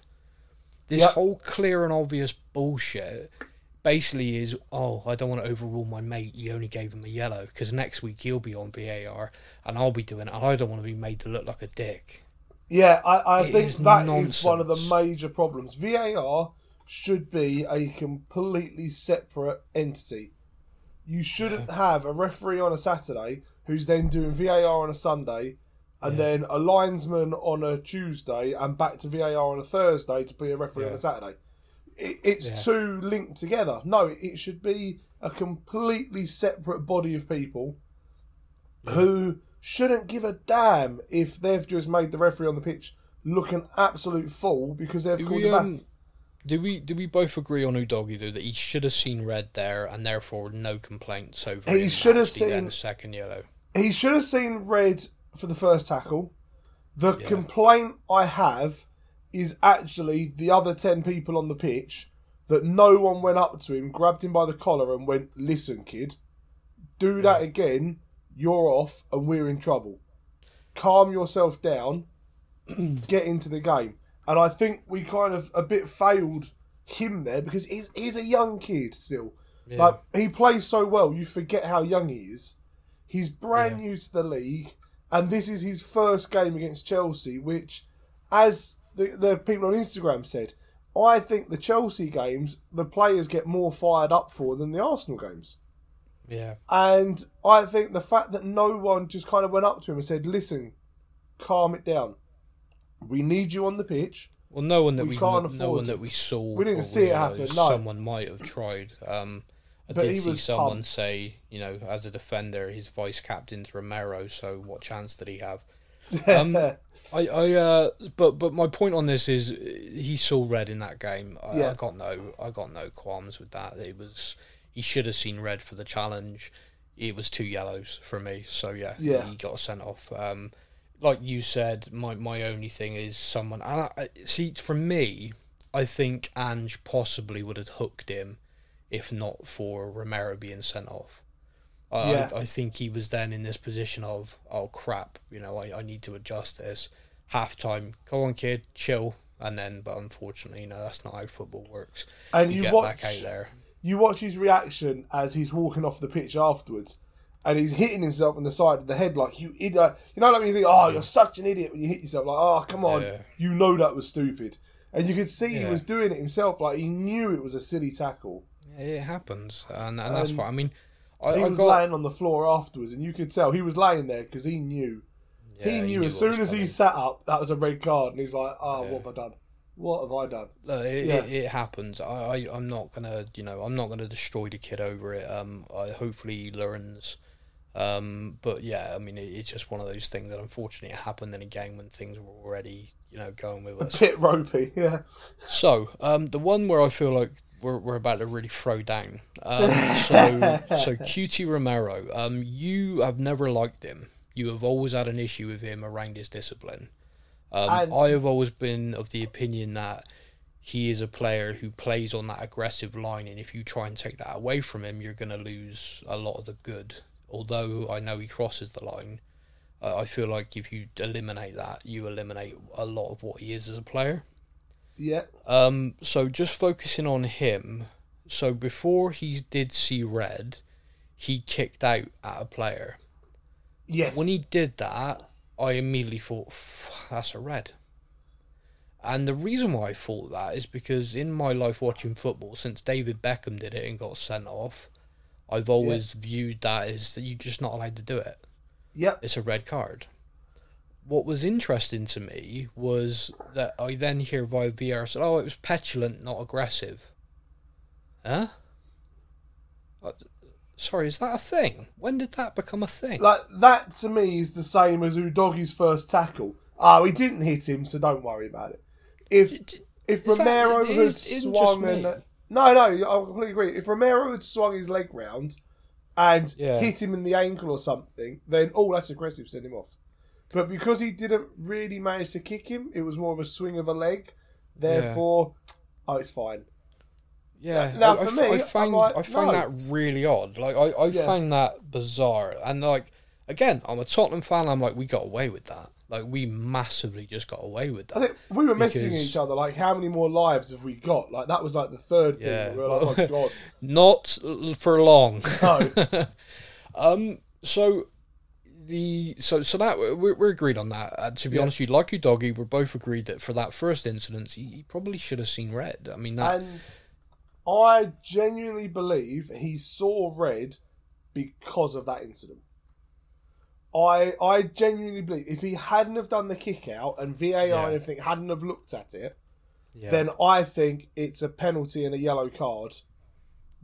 This Yep. whole clear and obvious bullshit basically is oh I don't want to overrule my mate. You only gave him a yellow because next week he'll be on VAR and I'll be doing it. And I don't want to be made to look like a dick. Yeah, I, I It think that is one of the major problems. VAR should be a completely separate entity. You shouldn't have a referee on a Saturday who's then doing VAR on a Sunday, and then a linesman on a Tuesday, and back to VAR on a Thursday to be a referee on a Saturday. It, it's Yeah. too linked together. No, it should be a completely separate body of people who shouldn't give a damn if they've just made the referee on the pitch look an absolute fool because they've Do called we, him back. um, do we do we both agree on Udogie though that he should have seen red there and therefore no complaints over He should have seen- a second yellow. He should have seen red for the first tackle. The Yeah. complaint I have is actually the other 10 people on the pitch that no one went up to him, grabbed him by the collar, and went, Listen, kid, do that again, you're off, and we're in trouble. Calm yourself down, get into the game. And I think we kind of a bit failed him there because he's, he's a young kid still. Yeah. Like, he plays so well, you forget how young he is. He's brand Yeah. new to the league, and this is his first game against Chelsea, which, as the, the people on Instagram said, I think the Chelsea games the players get more fired up for than the Arsenal games. Yeah. And I think the fact that no one just kind of went up to him and said, "Listen, calm it down. We need you on the pitch." Well, no one that We we, can't no, afford one that we saw. We didn't see it happen, no. Someone might have tried. Um, I But did see someone pumped. say, you know, as a defender, his vice captain's Romero. So what chance did he have? Um, I, I, uh, but but my point on this is, he saw red in that game. I, Yeah. I got no, I got no qualms with that. It was, he should have seen red for the challenge. It was two yellows for me. So yeah, Yeah. he got sent off. Um, like you said, my my only thing is someone. And I, see, for me, I think Ange possibly would have hooked him, if not for Romero being sent off. I, Yeah. I, I think he was then in this position of, oh crap, you know, I, I need to adjust this. Half time, go on, kid, chill. And then, but unfortunately, you know, that's not how football works. And you, you get watch- back out there. You watch his reaction as he's walking off the pitch afterwards, and he's hitting himself on the side of the head like you idiot. You know, like when you think, "Oh, you're such an idiot," when you hit yourself, like, "Oh, come on," Yeah. you know that was stupid, and you could see he was doing it himself. Like he knew it was a silly tackle. It happens, and, and that's Um, what I mean. I, He I was got, laying on the floor afterwards, and you could tell he was laying there because he knew. yeah, he knew what as soon as he sat up, that was a red card, and he's like, "Oh, Yeah. what have I done? What have I done?" Look, it, Yeah. it, it happens. I, I I'm not gonna you know I'm not gonna destroy the kid over it. Um, I hopefully he learns. Um, but yeah, I mean it, it's just one of those things that unfortunately it happened in a game when things were already you know going with A bit ropey, yeah. So um, the one where I feel like we're, we're about to really throw down. Um, so so Cuti Romero. Um, you have never liked him. You have always had an issue with him around his discipline. Um, And- I have always been of the opinion that he is a player who plays on that aggressive line, and if you try and take that away from him, you're going to lose a lot of the good. Although I know he crosses the line, uh, I feel like if you eliminate that, you eliminate a lot of what he is as a player. Yeah. Um, so just focusing on him. So before he did see red, he kicked out at a player. Yes. When he did that, I immediately thought, that's a red. And the reason why I thought that is because in my life watching football, since David Beckham did it and got sent off, I've always viewed that as that you're just not allowed to do it. Yep. It's a red card. What was interesting to me was that I then hear via VAR said, "Oh, it was petulant, not aggressive." Huh? Uh, Sorry, is that a thing? When did that become a thing? Like that to me is the same as Udogie's first tackle. Oh, he didn't hit him, so don't worry about it. If if Is that- Romero it had swung and me. no, no, I completely agree. If Romero had swung his leg round and Yeah. hit him in the ankle or something, then oh, that's aggressive, send him off. But because he didn't really manage to kick him, it was more of a swing of a leg. Therefore, oh, it's fine. Yeah, Now, I, I for f- me, I find like, I find no. that really odd. Like I, I Yeah. find that bizarre, and like again, I'm a Tottenham fan. I'm like, we got away with that. Like we massively just got away with that. I think we were messaging each other like, how many more lives have we got? Like that was like the third thing. Yeah. We were like, oh god, Not for long. no. Um. So the so so that we're, we're agreed on that. Uh, to be Yeah. honest, you like you, doggy. We're both agreed that for that first incident, he, he probably should have seen red. I mean, that And I genuinely believe he saw red because of that incident. I I genuinely believe if he hadn't have done the kick out and VAR Yeah. and everything hadn't have looked at it, yeah. then I think it's a penalty and a yellow card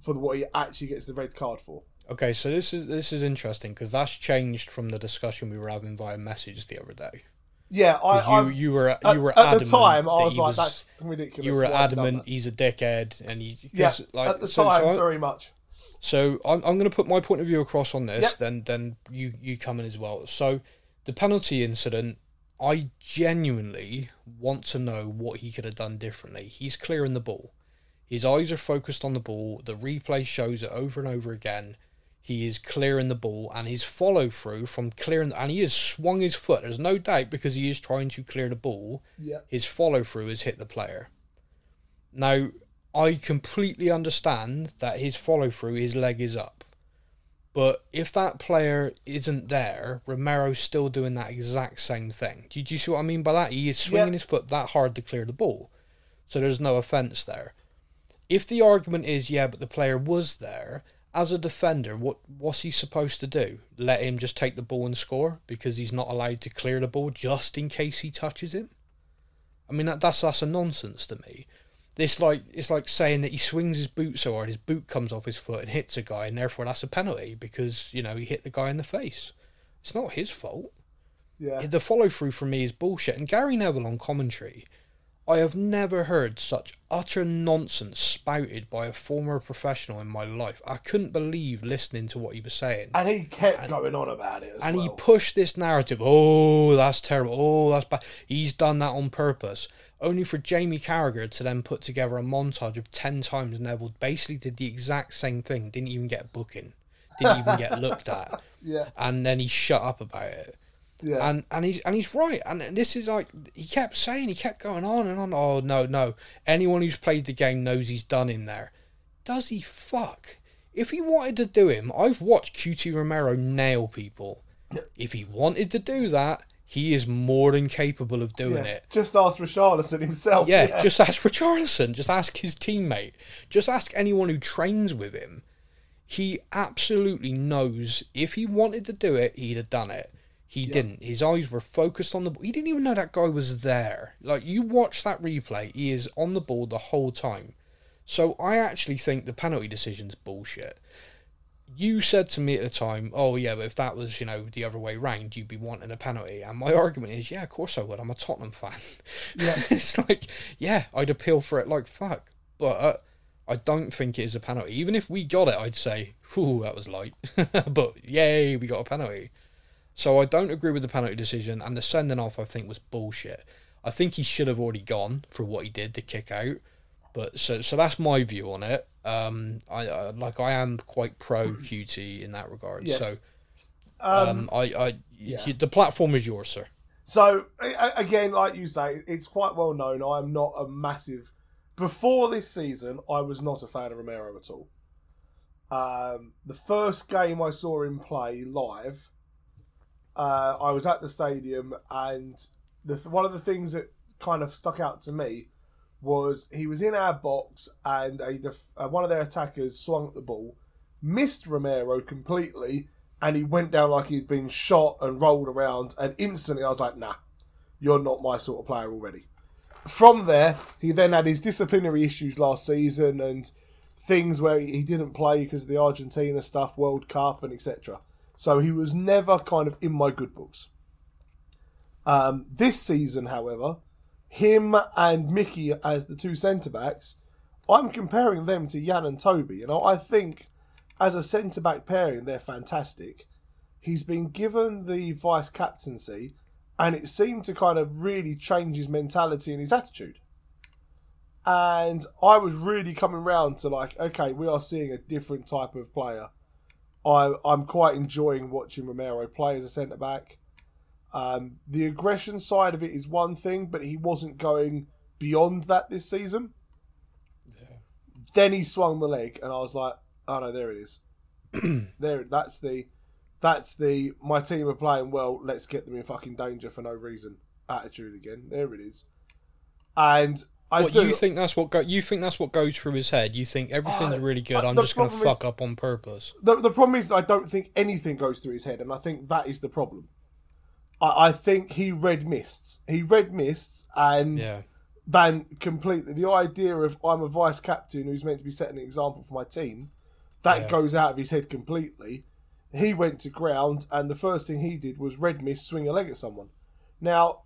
for what he actually gets the red card for. Okay, so this is this is interesting because that's changed from the discussion we were having via message the other day. Yeah, I, 'Cause I you you were at, you were at the time I was like, that's ridiculous. you were Why has he done adamant he's a dickhead and he Yeah, like at the so, time, so, I- very much. so I'm I'm going to put my point of view across on this. Yep. Then then you you come in as well. So the penalty incident, I genuinely want to know what he could have done differently. He's clearing the ball. His eyes are focused on the ball. The replay shows it over and over again. He is clearing the ball, and his follow through from clearing, and he has swung his foot. There's no doubt because he is trying to clear the ball. Yeah. His follow through has hit the player. Now, I completely understand that his follow through, his leg is up. But if that player isn't there, Romero's still doing that exact same thing. Do you, do you see what I mean by that? He is swinging Yeah. his foot that hard to clear the ball. So there's no offence there. If the argument is, yeah, but the player was there, as a defender, what what's he supposed to do? Let him just take the ball and score because he's not allowed to clear the ball just in case he touches him? I mean that, that's that's a nonsense to me. This like it's like saying that he swings his boot so hard his boot comes off his foot and hits a guy and therefore that's a penalty because you know he hit the guy in the face. It's not his fault. Yeah. The follow through for me is bullshit. And Gary Neville on commentary, I have never heard such utter nonsense spouted by a former professional in my life. I couldn't believe listening to what he was saying. And he kept and, going on about it And well. he pushed this narrative. Oh, that's terrible. Oh, that's bad. He's done that on purpose. Only for Jamie Carragher to then put together a montage of 10 times Neville basically did the exact same thing. Didn't even get booking. Didn't even get looked at. Yeah. And then he shut up about it. Yeah. And and he's and he's right. And this is like he kept saying, he kept going on and on. Oh no, no. Anyone who's played the game knows he's done in there. Does he fuck? If he wanted to do him, I've watched Cuti Romero nail people. If he wanted to do that, he is more than capable of doing yeah. it. Just ask Richarlison himself. Yeah, yeah, just ask Richarlison. Just ask his teammate. Just ask anyone who trains with him. He absolutely knows if he wanted to do it, he'd have done it. He yeah. didn't. His eyes were focused on the ball. He didn't even know that guy was there. Like, you watch that replay, he is on the ball the whole time. So I actually think the penalty decision's bullshit. You said to me at the time, oh, yeah, but if that was, you know, the other way round, you'd be wanting a penalty. And my argument is, yeah, of course I would. I'm a Tottenham fan. Yeah. it's like, yeah, I'd appeal for it like fuck. But uh, I don't think it is a penalty. Even if we got it, I'd say, whew, that was light. but yay, we got a penalty. So I don't agree with the penalty decision, and the sending off I think was bullshit. I think he should have already gone for what he did to kick out. But so so that's my view on it. Um, I, I like I am quite pro Cuti in that regard. Yes. So Um, um, I I yeah. you- the platform is yours, sir. So again, like you say, it's quite well known. I am not a massive. Before this season, I was not a fan of Romero at all. Um, the first game I saw him play live, uh, I was at the stadium, and the one of the things that kind of stuck out to me was he was in our box, and a def- uh, one of their attackers swung at the ball, missed Romero completely, and he went down like he'd been shot and rolled around. And instantly, I was like, "Nah, you're not my sort of player already." From there, he then had his disciplinary issues last season and things where he didn't play because of the Argentina stuff, World Cup, and etc. So he was never kind of in my good books. Um, this season, however, him and Micky as the two centre backs, I'm comparing them to Jan and Toby. Know, I think as a centre back pairing, they're fantastic. He's been given the vice captaincy, and it seemed to kind of really change his mentality and his attitude. And I was really coming round to like, okay, we are seeing a different type of player. I, I'm quite enjoying watching Romero play as a centre back. Um, the aggression side of it is one thing, but he wasn't going beyond that this season. Then he swung the leg, and I was like, "Oh no, there it is. there, that's the, that's the. My team are playing well. Let's get them in fucking danger for no reason. Attitude again. There it is. And I What do you think that's what go- you think that's what goes through his head? You think everything's Uh, really good. uh, I'm just going to is- fuck up on purpose. the, the problem is I don't think anything goes through his head, and I think that is the problem. I, I think he red mists. He red mists, and Yeah. then completely the idea of I'm a vice captain who's meant to be setting an example for my team, that Yeah. goes out of his head completely. He went to ground, and the first thing he did was red mist, swing a leg at someone. Now,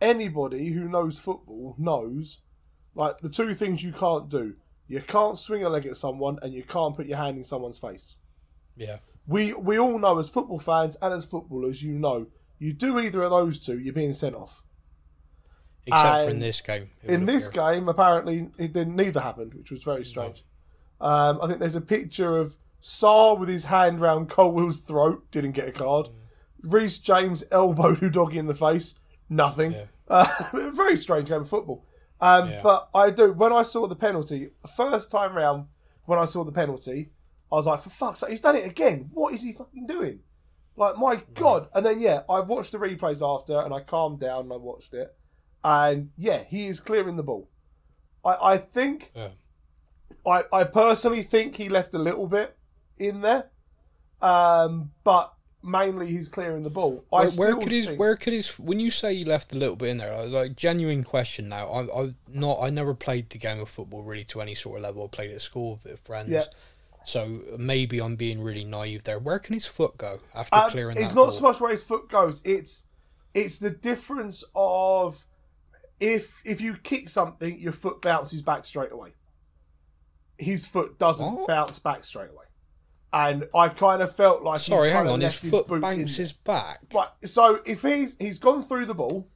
anybody who knows football knows, like the two things you can't do: you can't swing a leg at someone, and you can't put your hand in someone's face Yeah. we we all know as football fans and as footballers, you know, you do either of those two, you're being sent off. Except for in this game. In this appear. game, apparently, it didn't. Neither happened, which was very strange. Um, I think there's a picture of Sarr with his hand round Colwill's throat, didn't get a card. Reece James elbowed Udogie in the face, nothing. Yeah. Uh, very strange game of football. Um, Yeah. But I do. When I saw the penalty, first time round, when I saw the penalty, I was like, for fuck's sake, he's done it again. What is he fucking doing? Like, my God. And then, yeah, I've watched the replays after and I calmed down and I watched it. And yeah, he is clearing the ball. I, I think, Yeah. I, I personally think he left a little bit in there. Um, but mainly he's clearing the ball. I Where, where could his think, where could his when you say he left a little bit in there like genuine question now I I not I never played the game of football really to any sort of level I played at school with friends Yeah. so maybe I'm being really naive there where can his foot go after Um, clearing it's not ball? so much where his foot goes. It's it's the difference of if if you kick something, your foot bounces back straight away. His foot doesn't What? bounce back straight away, and I kind of felt like Sorry, hang on. His left his foot boot in bounces back. Right. So if he's he's gone through the ball,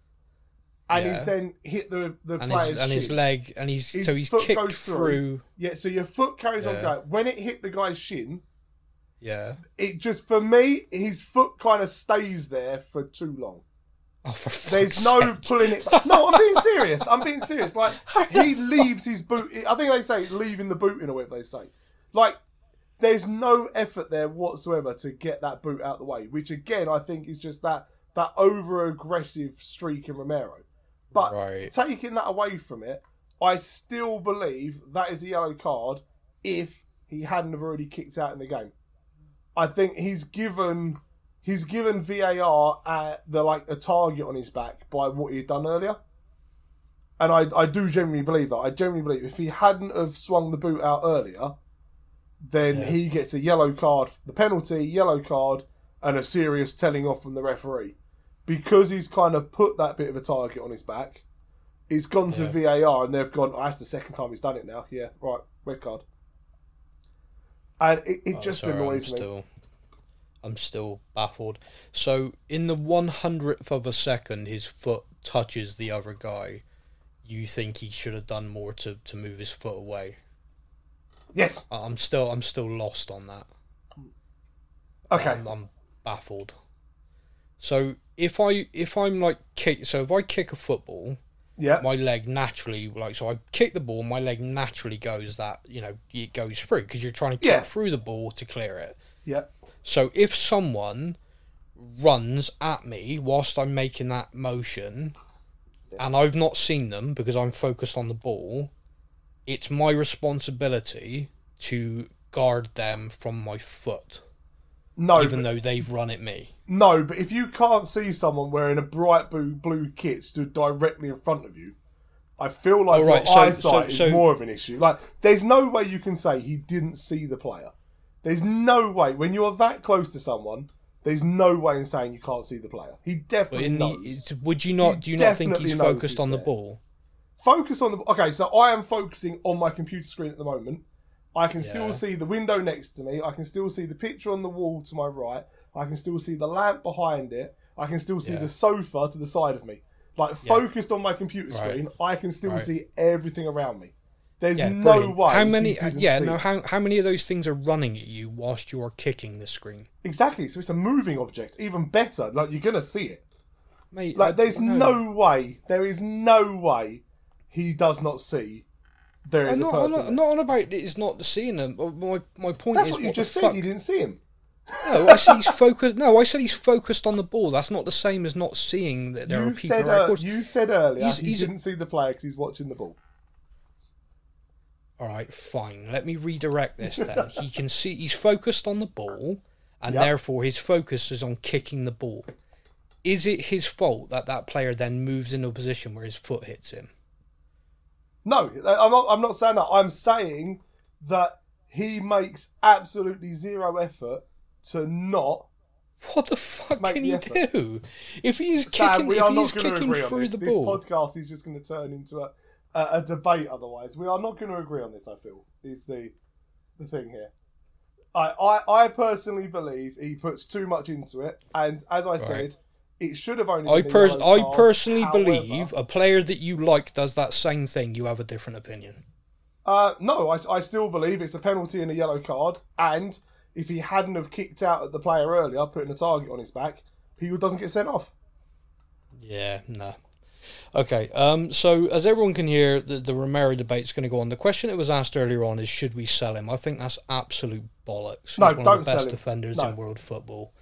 and Yeah. he's then hit the the And player's his, and his leg, and he's His so he's foot kicked goes through. through. Yeah. So your foot carries on Yeah. going. When it hit the guy's shin, Yeah. it just for me, his foot kind of stays there for too long. Oh, for fuck's There's no sake. pulling it. Back. No, I'm being serious. I'm being serious. Like he leaves his boot. I think they say leaving the boot in, or whatever they say. Like there's no effort there whatsoever to get that boot out of the way. Which again, I think is just that that over aggressive streak in Romero. But Right. taking that away from it, I still believe that is a yellow card if he hadn't have already kicked out in the game. I think he's given he's given VAR uh, the like a target on his back by what he had done earlier. And I, I do genuinely believe that. I genuinely believe if he hadn't have swung the boot out earlier, then Yeah. he gets a yellow card, the penalty, yellow card, and a serious telling off from the referee. Because he's kind of put that bit of a target on his back, it's gone to Yeah. VAR and they've gone, oh, that's the second time he's done it now. Yeah, right, red card. And it, it Oh, just sorry, annoys I'm me. Still, I'm still baffled. So in the one hundredth of a second, his foot touches the other guy. You think he should have done more to, to move his foot away? Yes. I'm still I'm still lost on that. Okay. I'm, I'm baffled. So if I if I'm like kick so if I kick a football, yeah. my leg naturally like so I kick the ball, my leg naturally goes that you know it goes through because you're trying to kick Yeah. through the ball to clear it. yeah. So if someone runs at me whilst I'm making that motion, and I've not seen them because I'm focused on the ball, it's my responsibility to guard them from my foot, No, even but, though they've run at me. no, but if you can't see someone wearing a bright blue, blue kit stood directly in front of you, I feel like Oh, right, your so- eyesight so- is more of an issue. Like, there's no way you can say he didn't see the player. There's no way when you're that close to someone. There's no way in saying you can't see the player. He definitely in the, knows. it's- would you not? He Do you not think he's focused he's on the ball? Focus on the. Okay, so I am focusing on my computer screen at the moment. I can still see the window next to me. I can still see the picture on the wall to my right. I can still see the lamp behind it. I can still see Yeah. the sofa to the side of me. Like focused on my computer Right. screen, I can still Right. see everything around me. There's Yeah, no brilliant. way. How many? Yeah, no. How how many of those things are running at you whilst you are kicking the screen, exactly. So it's a moving object. Even better. Like you're gonna see it. mate? Like I- there's no way. There is no way he does not see. There is a not, I'm person. not. I'm not on about it's not seeing them. My my point That's is what you the just fuck? said. You didn't see him. No, I said he's focused. No, I said he's focused on the ball. That's not the same as not seeing that there are You people. said, right, uh, you said earlier He's- he he's- didn't see the player because he's watching the ball. All right, fine. Let me redirect this then. he can see he's focused on the ball, and Yep. therefore his focus is on kicking the ball. Is it his fault that that player then moves into a position where his foot hits him? No, I'm not. I'm not saying that. I'm saying that he makes absolutely zero effort to not. What the fuck Make can the he effort. do? If he's Sam, kicking, we are not going to agree on this. This ball, podcast is just going to turn into a, a, a debate. Otherwise, we are not going to agree on this. I feel is the the thing here. I, I, I personally believe he puts too much into it, and as I said, it should have only. I pers- I card. personally However- believe a player that you like does that same thing. You have a different opinion. Uh, no, I, I still believe it's a penalty and a yellow card. And if he hadn't have kicked out at the player earlier, putting a target on his back, he doesn't get sent off. Yeah, no. Okay, um, so as everyone can hear, the, the Romero debate's going to go on. The question that was asked earlier on is, should we sell him? I think that's absolute bollocks. No, he's one don't of the sell best him. defenders No. in world football.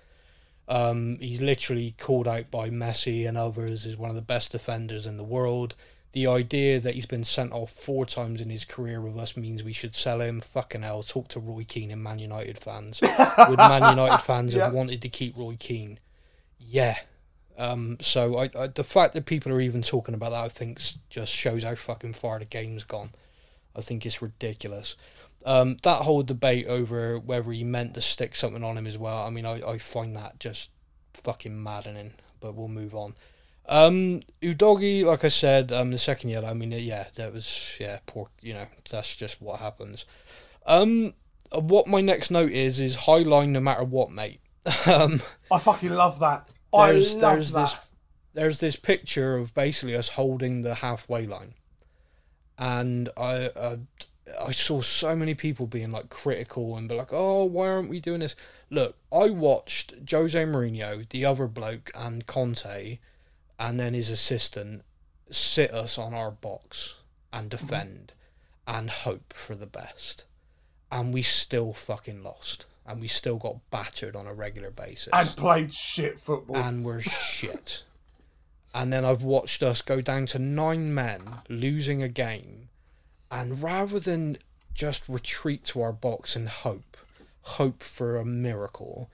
Um, he's literally called out by Messi and others as one of the best defenders in the world. The idea that he's been sent off four times in his career with us means we should sell him. Fucking hell, talk to Roy Keane and Man United fans. Would Man United fans have wanted to keep Roy Keane? Yeah. Um, so I, I, the fact that people are even talking about that, I think, just shows how fucking far the game's gone. I think it's ridiculous. Um, that whole debate over whether he meant to stick something on him as well. I mean, I, I find that just fucking maddening. But we'll move on. Um, Udogie, like I said, um, the second yellow. I mean, yeah, that was yeah, poor. You know, that's just what happens. Um, what my next note is is high line no matter what, mate. um, I fucking love that. I there's love there's that. this there's this picture of basically us holding the halfway line, and I uh, I saw so many people being like critical and be like, oh, why aren't we doing this? Look, I watched Jose Mourinho, the other bloke, and Conte, and then his assistant sit us on our box and mm-hmm. defend and hope for the best, and we still fucking lost. And we still got battered on a regular basis and played shit football. and we're shit. And then I've watched us go down to nine men losing a game, and rather than just retreat to our box and hope, hope for a miracle,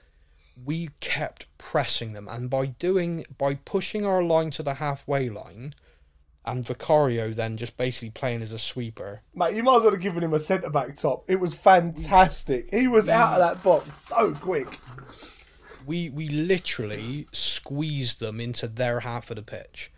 we kept pressing them. And by doing, by pushing our line to the halfway line, and Vicario then just basically playing as a sweeper, Mate, you might as well have given him a centre back top. It was fantastic. He was out of that box so quick. we we literally squeezed them into their half of the pitch.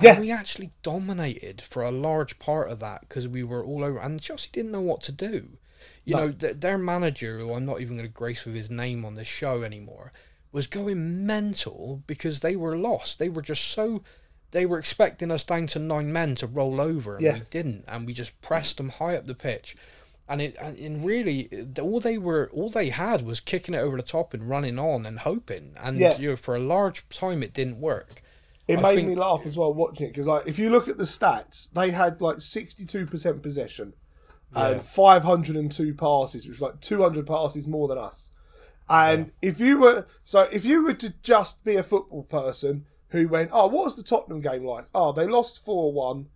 And Yeah. we actually dominated for a large part of that because we were all over, and Chelsea didn't know what to do. You No. know, th- their manager, who I'm not even going to grace with his name on this show anymore, was going mental because they were lost. They were just so. They were expecting us down to nine men to roll over, and Yeah. we didn't, and we just pressed them high up the pitch. And it and, and really all they were all they had was kicking it over the top and running on and hoping. And Yeah. you know, for a large time it didn't work. It I made think- me laugh as well watching it because, like, if you look at the stats, they had like sixty-two percent possession and five hundred and two passes, which was like two hundred passes more than us. And if you were so, if you were to just be a football person who went, "Oh, what was the Tottenham game like?" Oh, they lost four-one.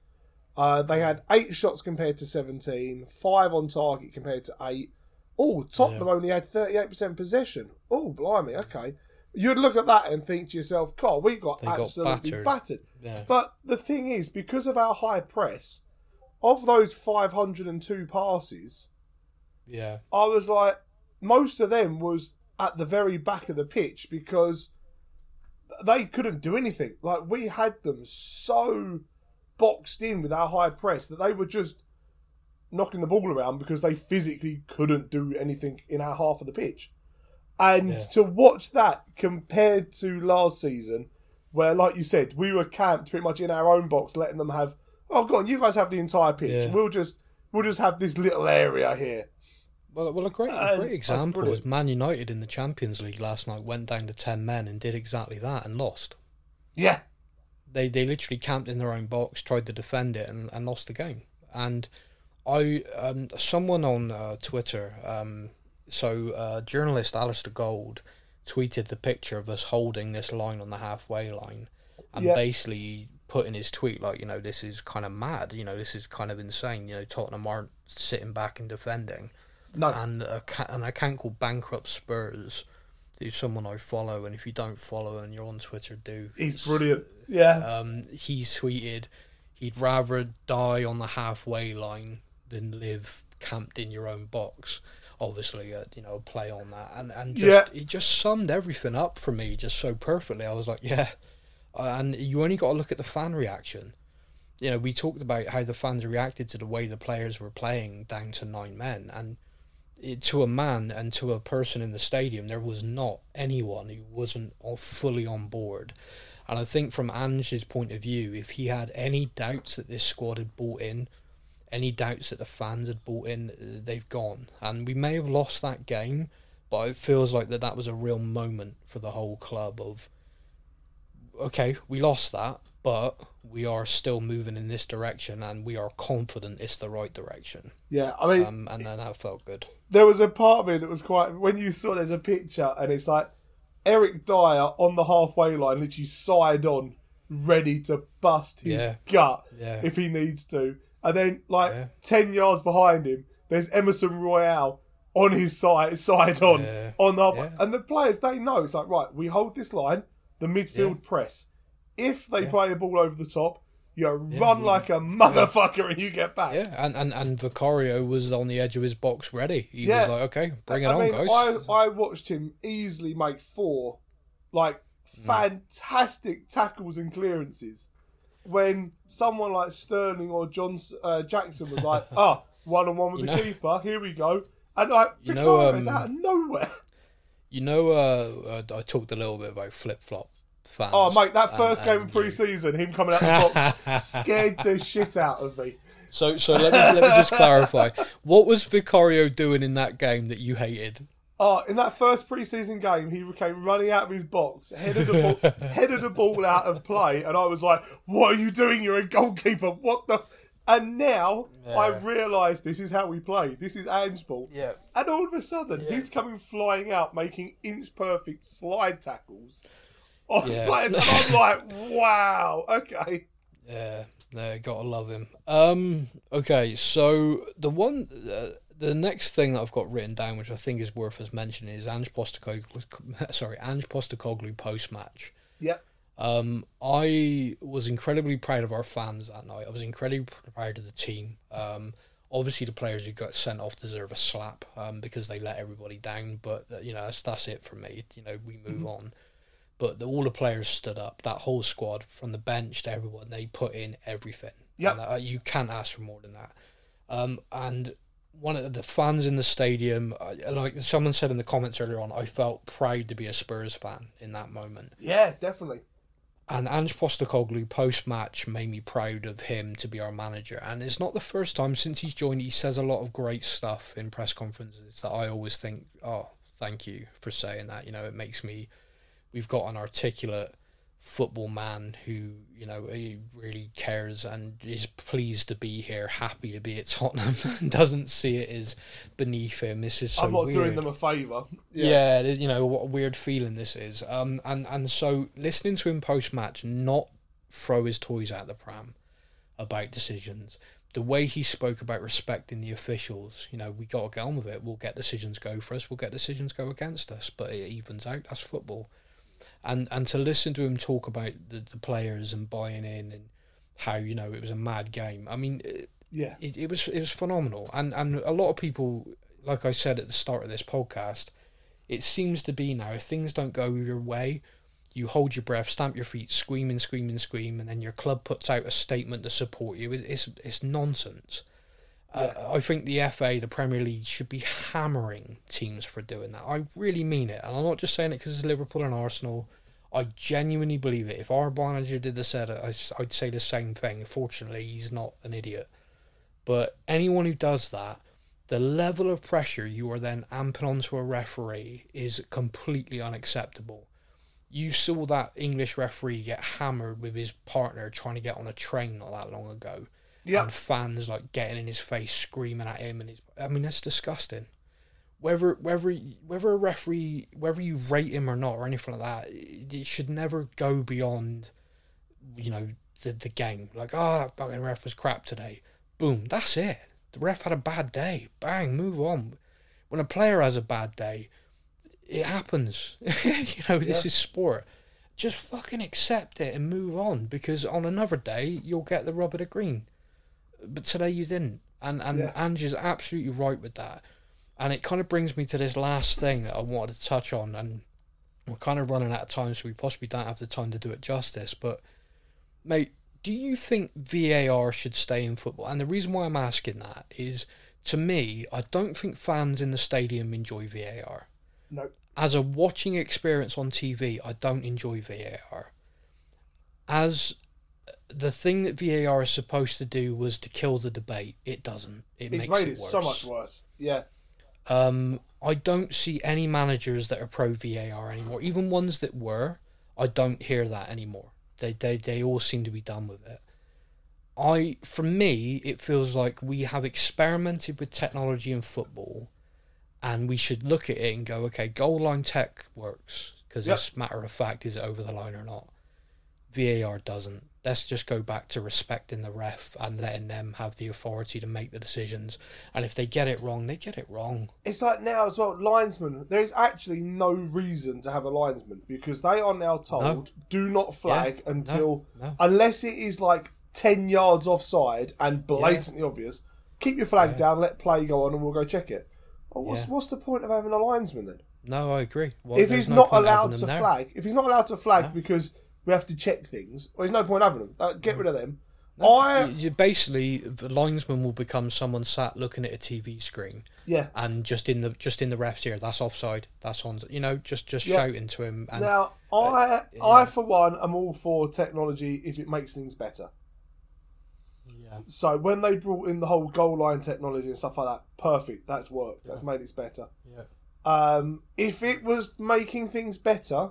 Uh, they had eight shots compared to seventeen, five on target compared to eight. Oh, Tottenham only had thirty-eight percent possession. Oh, blimey, okay. You'd look at that and think to yourself, "God, we got They got absolutely battered." battered." Yeah. But the thing is, because of our high press, of those 502 passes, Yeah. I was like, most of them was at the very back of the pitch because they couldn't do anything. Like, we had them so boxed in with our high press that they were just knocking the ball around because they physically couldn't do anything in our half of the pitch. And Yeah. to watch that compared to last season, where, like you said, we were camped pretty much in our own box, letting them have, oh, go on, you guys have the entire pitch. Yeah. We'll just we'll just have this little area here. Well, well, a great, a great example is Man United in the Champions League last night went down to ten men and did exactly that and lost. Yeah, They they literally camped in their own box, tried to defend it, and, and lost the game. And I um someone on uh, Twitter um so uh, journalist Alasdair Gold tweeted the picture of us holding this line on the halfway line, and basically put in his tweet like you know this is kind of mad, you know this is kind of insane. You know Tottenham aren't sitting back and defending no, and a an account called Bankrupt Spurs, who's someone I follow, and if you don't follow and you're on Twitter, do. He's brilliant. Yeah, Um, he tweeted he'd rather die on the halfway line than live camped in your own box. Obviously, uh, you know, play on that, and and just Yeah. it just summed everything up for me just so perfectly. I was like, yeah, uh, and you only got to look at the fan reaction. You know, we talked about how the fans reacted to the way the players were playing down to nine men, and it, to a man and to a person in the stadium, there was not anyone who wasn't all fully on board. And I think from Ange's point of view, if he had any doubts that this squad had bought in, any doubts that the fans had bought in, they've gone. And we may have lost that game, but it feels like that that was a real moment for the whole club of, okay, we lost that, but we are still moving in this direction and we are confident it's the right direction. yeah. I mean, Um, and then that felt good. there was a part of me that was quite when you saw there's a picture and it's like Eric Dier on the halfway line, literally side on, ready to bust his Yeah. gut Yeah. if he needs to, and then like Yeah. ten yards behind him, there's Emerson Royal on his side, side on Yeah. on the. Yeah. and the players they know it's like right, we hold this line, the midfield press. If they play a ball over the top, you run like a motherfucker and you get back. Yeah, and, and, and Vicario was on the edge of his box ready. He Yeah. was like, okay, bring it I on, mean, guys. I, I watched him easily make four, like mm. fantastic tackles and clearances when someone like Sterling or John uh, Jackson was like, "Ah, one on one with You the know- keeper, here we go," and like You know, Vicario's um, out of nowhere. You know, uh, I I talked a little bit about flip flop fans. Oh, mate, that and- first game and of pre-season, him coming out the box scared the shit out of me. So, so let me let me just clarify. What was Vicario doing in that game that you hated? Oh, in that first pre-season game, he came running out of his box, headed the ball, headed the ball out of play, and I was like, "What are you doing? You're a goalkeeper. What the?" And now I've realised this is how we play. This is Ange ball. Yeah. And all of a sudden, he's coming flying out, making inch-perfect slide tackles on Yeah. players, and I'm like, "Wow, okay." Yeah, no, gotta love him. Um, okay, so the one, uh, the next thing that I've got written down, which I think is worth us mentioning, is Ange Postecoglou. Sorry, Ange Postecoglou post match. Yep. Um, I was incredibly proud of our fans that night. I was incredibly proud of the team. Um, obviously the players who got sent off deserve a slap um, because they let everybody down. But uh, you know that's that's it for me. You know we move on. But the, all the players stood up. That whole squad, from the bench to everyone, they put in everything. Yep. And, uh, you can't ask for more than that. Um, and one of the fans in the stadium, uh, like someone said in the comments earlier on, I felt proud to be a Spurs fan in that moment. Yeah, definitely. And Ange Postecoglou post match made me proud of him to be our manager. And it's not the first time since he's joined. He says a lot of great stuff in press conferences that I always think, oh, thank you for saying that. You know, it makes me. We've got an articulate football man who you know he really cares and is pleased to be here, happy to be at Tottenham, and doesn't see it as beneath him. This is so I'm not weird. doing them a favour. Yeah, th- you know what a weird feeling this is. Um, and and so listening to him post match not throw his toys out the pram about decisions. The way he spoke about respecting the officials, you know, we got to get on with it. We'll get decisions go for us. We'll get decisions go against us. But it evens out. That's football. And and to listen to him talk about the, the players and buying in and how you know it was a mad game. I mean, it, Yeah. it, it was it was phenomenal and and a lot of people like i said at the start of this podcast it seems to be now if things don't go your way you hold your breath stamp your feet scream and scream and scream and then your club puts out a statement to support you it's it's, it's nonsense I think the FA, the Premier League, should be hammering teams for doing that. I really mean it, and I'm not just saying it because it's Liverpool and Arsenal. I genuinely believe it. If our manager did I- I'd say the same thing. Fortunately, he's not an idiot. But anyone who does that, the level of pressure you are then amping onto a referee is completely unacceptable. You saw that English referee get hammered with his partner trying to get on a train not that long ago. Yep. And fans like getting in his face, screaming at him, and his. I mean, that's disgusting. Whether whether whether a referee, whether you rate him or not, or anything like that, it should never go beyond, you know, the the game. Like, oh, that fucking ref was crap today. Boom, that's it. The ref had a bad day. Bang, move on. When a player has a bad day, it happens. you know, this Yeah. is sport. Just fucking accept it and move on because on another day you'll get the rub of the green. But today you didn't. And and Yeah. Ange is absolutely right with that. And it kind of brings me to this last thing that I wanted to touch on and we're kind of running out of time so we possibly don't have the time to do it justice. But mate, do you think VAR should stay in football? And the reason why I'm asking that is to me, I don't think fans in the stadium enjoy VAR No. as a watching experience on TV, I don't enjoy VAR. As the thing that VAR is supposed to do was to kill the debate, it doesn't. It It's makes made it worse. so much worse. Yeah. Um, I don't see any managers that are pro VAR anymore. Even ones that were, I don't hear that anymore. They they they all seem to be done with it. I for me, it feels like we have experimented with technology in football, and we should look at it and go, okay, goal line tech works because Yep. it's matter of fact is it over the line or not. VAR doesn't. Let's just go back to respecting the ref and letting them have the authority to make the decisions. And if they get it wrong, they get it wrong. It's like now as well, linesmen. There is actually no reason to have a linesman because they are now told do not flag until no. unless it is like ten yards offside and blatantly obvious. Keep your flag down, let play go on, and we'll go check it. What's Yeah. what's the point of having a linesman then? No, I agree. Well, if he's no not allowed to there. flag, if he's not allowed to flag No. because we have to check things, well, there's no point having them. Uh, get rid of them. I You, you basically the linesman will become someone sat looking at a TV screen yeah. and just in the just in the ref's ear. That's offside. That's on. You know, just just Yeah. shouting to him. And Now, I I for one am all for technology if it makes things better. yeah, So when they brought in the whole goal line technology and stuff like that, perfect. That's worked. That's made it better. yeah, Um, if it was making things better,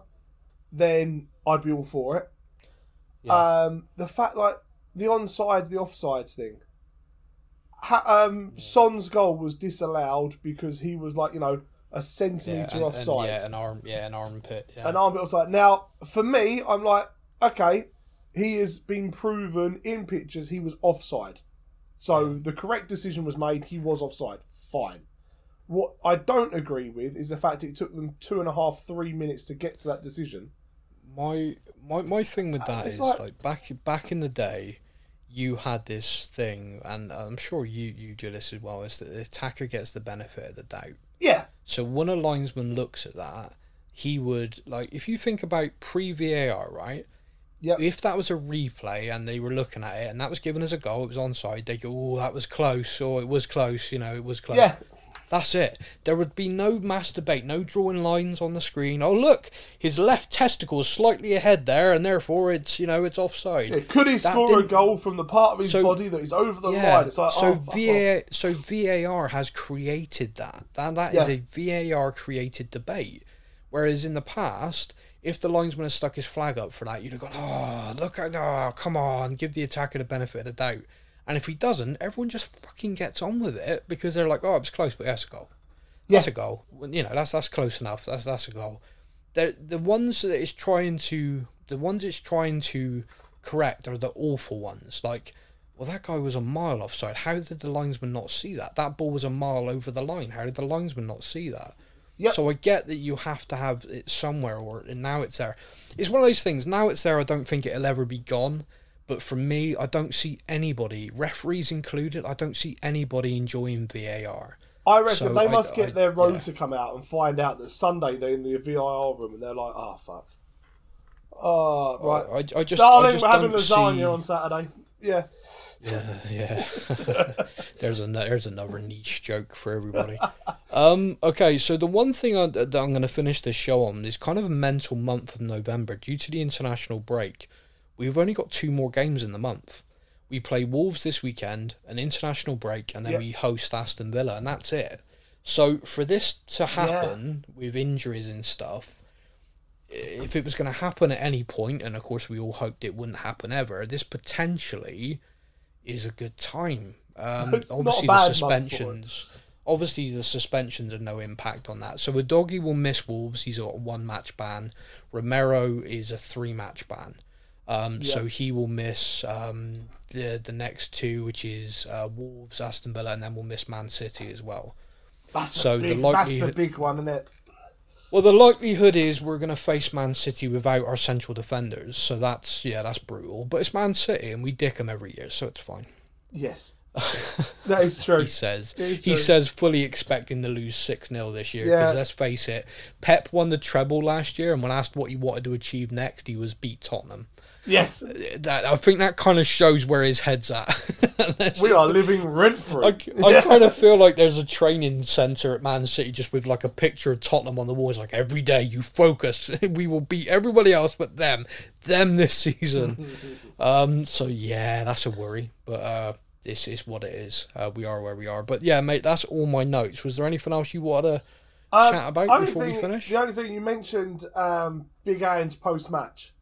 then I'd be all for it. Yeah. Um, the fact like the onside, the offsides thing. Ha- um, Son's goal was disallowed because he was like you know a centimeter and, offside, yeah, an arm, yeah, an armpit. Yeah. an armpit offside. Now, for me, I'm like, okay, he has been proven in pictures he was offside, so the correct decision was made. He was offside. Fine. What I don't agree with is the fact it took them two and a half, three minutes to get to that decision. My my my thing with that Uh, is like- like, back back in the day, you had this thing, and I'm sure you you do this as well. Is that the attacker gets the benefit of the doubt. Yeah, So when a linesman looks at that, he would like if you think about pre VAR, right? Yep. If that was a replay and they were looking at it and that was given as a goal, it was onside. They go, "Oh, that was close," or "It was close." You know, it was close. yeah. That's it. There would be no mass debate, no drawing lines on the screen. Oh, look, his left testicle is slightly ahead there, and therefore it's you know it's offside. Yeah, Could he That score a didn't- goal from the part of his So- body that is over the Yeah. line? It's like, so oh. VAR, so VAR has created that. That that is Yeah. a VAR created debate. Whereas in the past, if the linesman has stuck his flag up for that, you'd have gone, "Oh, look at, oh, come on, give the attacker the benefit of the doubt." And if he doesn't, everyone just fucking gets on with it because they're like, "Oh, it was close, but that's a goal. That's a goal. You know, that's that's close enough. That's that's a goal." The the ones that it's trying to the ones it's trying to correct are the awful ones. Like, well, that guy was a mile offside. How did the linesman not see that? That ball was a mile over the line. How did the linesman not see that? Yep. So I get that you have to have it somewhere, or and now it's there. It's one of those things. Now it's there. I don't think it'll ever be gone. But for me, I don't see anybody, referees included, I don't see anybody enjoying VAR. I reckon So they I- must get I- their road yeah. to come out and find out that Sunday they're in the VAR room and they're like, oh, fuck. Oh, right. I, I just, Darling, I just we're having lasagna see... on Saturday. Yeah. Yeah, yeah. there's a there's another niche joke for everybody. Um, okay, so the one thing I, that I'm going to finish this show on is kind of a mental month of November due to the international break. We've only got two more games in the month. We play Wolves this weekend, an international break, and then Yep. we host Aston Villa, and that's it. So for this to happen with injuries and stuff, if it was going to happen at any point, and of course we all hoped it wouldn't happen ever, this potentially is a good time. Um, It's not a obviously, the month for it. suspensions. Obviously, the suspensions have no impact on that. So, Udogie will miss Wolves. He's got a one match ban. Romero is a three match ban. Um, So, he will miss um, the the next two, which is uh, Wolves, Aston Villa, and then we'll miss Man City as well. That's, So a the big, that's the big one, isn't it? Well, the likelihood is we're going to face Man City without our central defenders. So, that's, yeah, that's brutal. But it's Man City, and we dick them every year, so it's fine. Yes. that is true. he says. Is He says fully expecting to lose 6 0 this year. Because Yeah. let's face it, Pep won the treble last year, and when asked what he wanted to achieve next, he was beat Tottenham. Yes. That I think that kind of shows where his head's at. We are living rent free. I, I kind of feel like there's a training centre at Man City just with like a picture of Tottenham on the wall. It's like every day you focus, we will beat everybody else but them, them this season. um, so yeah, that's a worry, but uh, this is what it is. Uh, we are where we are. But yeah, mate, that's all my notes. Was there anything else you wanted to Um, chat about before we finish? The only thing you mentioned, um, Big Ange post match.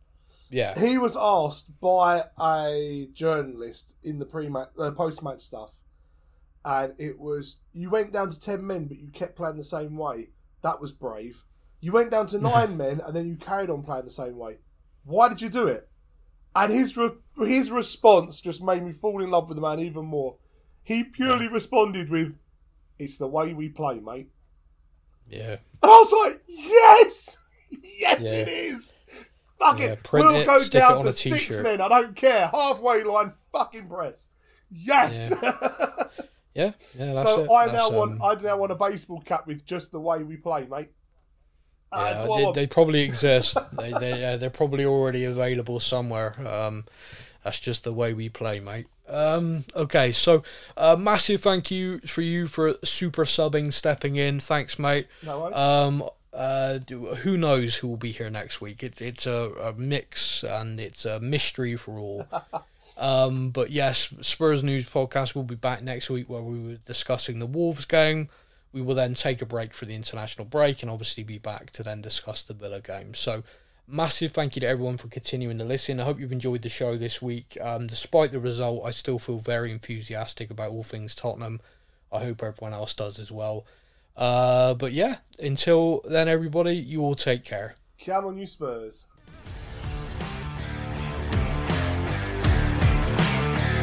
Yeah, He was asked by a journalist in the pre-match, uh, post-match stuff, and it was you went down to ten men, but you kept playing the same way. That was brave. You went down to nine men, and then you carried on playing the same way. Why did you do it? And his re- his response just made me fall in love with the man even more. He purely responded with, "It's the way we play, mate." yeah. And I was like, yes, yes, Yeah. it is. Fuck Yeah, it. We'll it, go down to six t-shirt. men. I don't care. Halfway line, fucking press. Yes. Yeah, yeah. That's so it. I That's, now um, want I now want a baseball cap with just the way we play, mate. Yeah, That's they, they probably exist. they they uh, they're probably already available somewhere. Um, that's just the way we play, mate. Um, okay, so uh, massive thank you for you for super subbing, stepping in. Thanks, mate. No worries. Um, uh, who knows who will be here next week? It's it's a, a mix and it's a mystery for all. um, but yes, Spurs News podcast will be back next week where we were discussing the Wolves game. We will then take a break for the international break and obviously be back to then discuss the Villa game. So, massive thank you to everyone for continuing to listen. I hope you've enjoyed the show this week. Um, despite the result, I still feel very enthusiastic about all things Tottenham. I hope everyone else does as well. Uh, but yeah, until then, everybody, you all take care. Come on, you Spurs.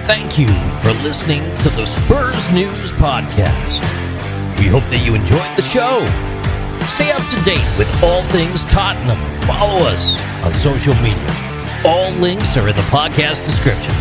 Thank you for listening to the Spurs News Podcast. We hope that you enjoyed the show. Stay up to date with all things Tottenham. Follow us on social media. All links are in the podcast description.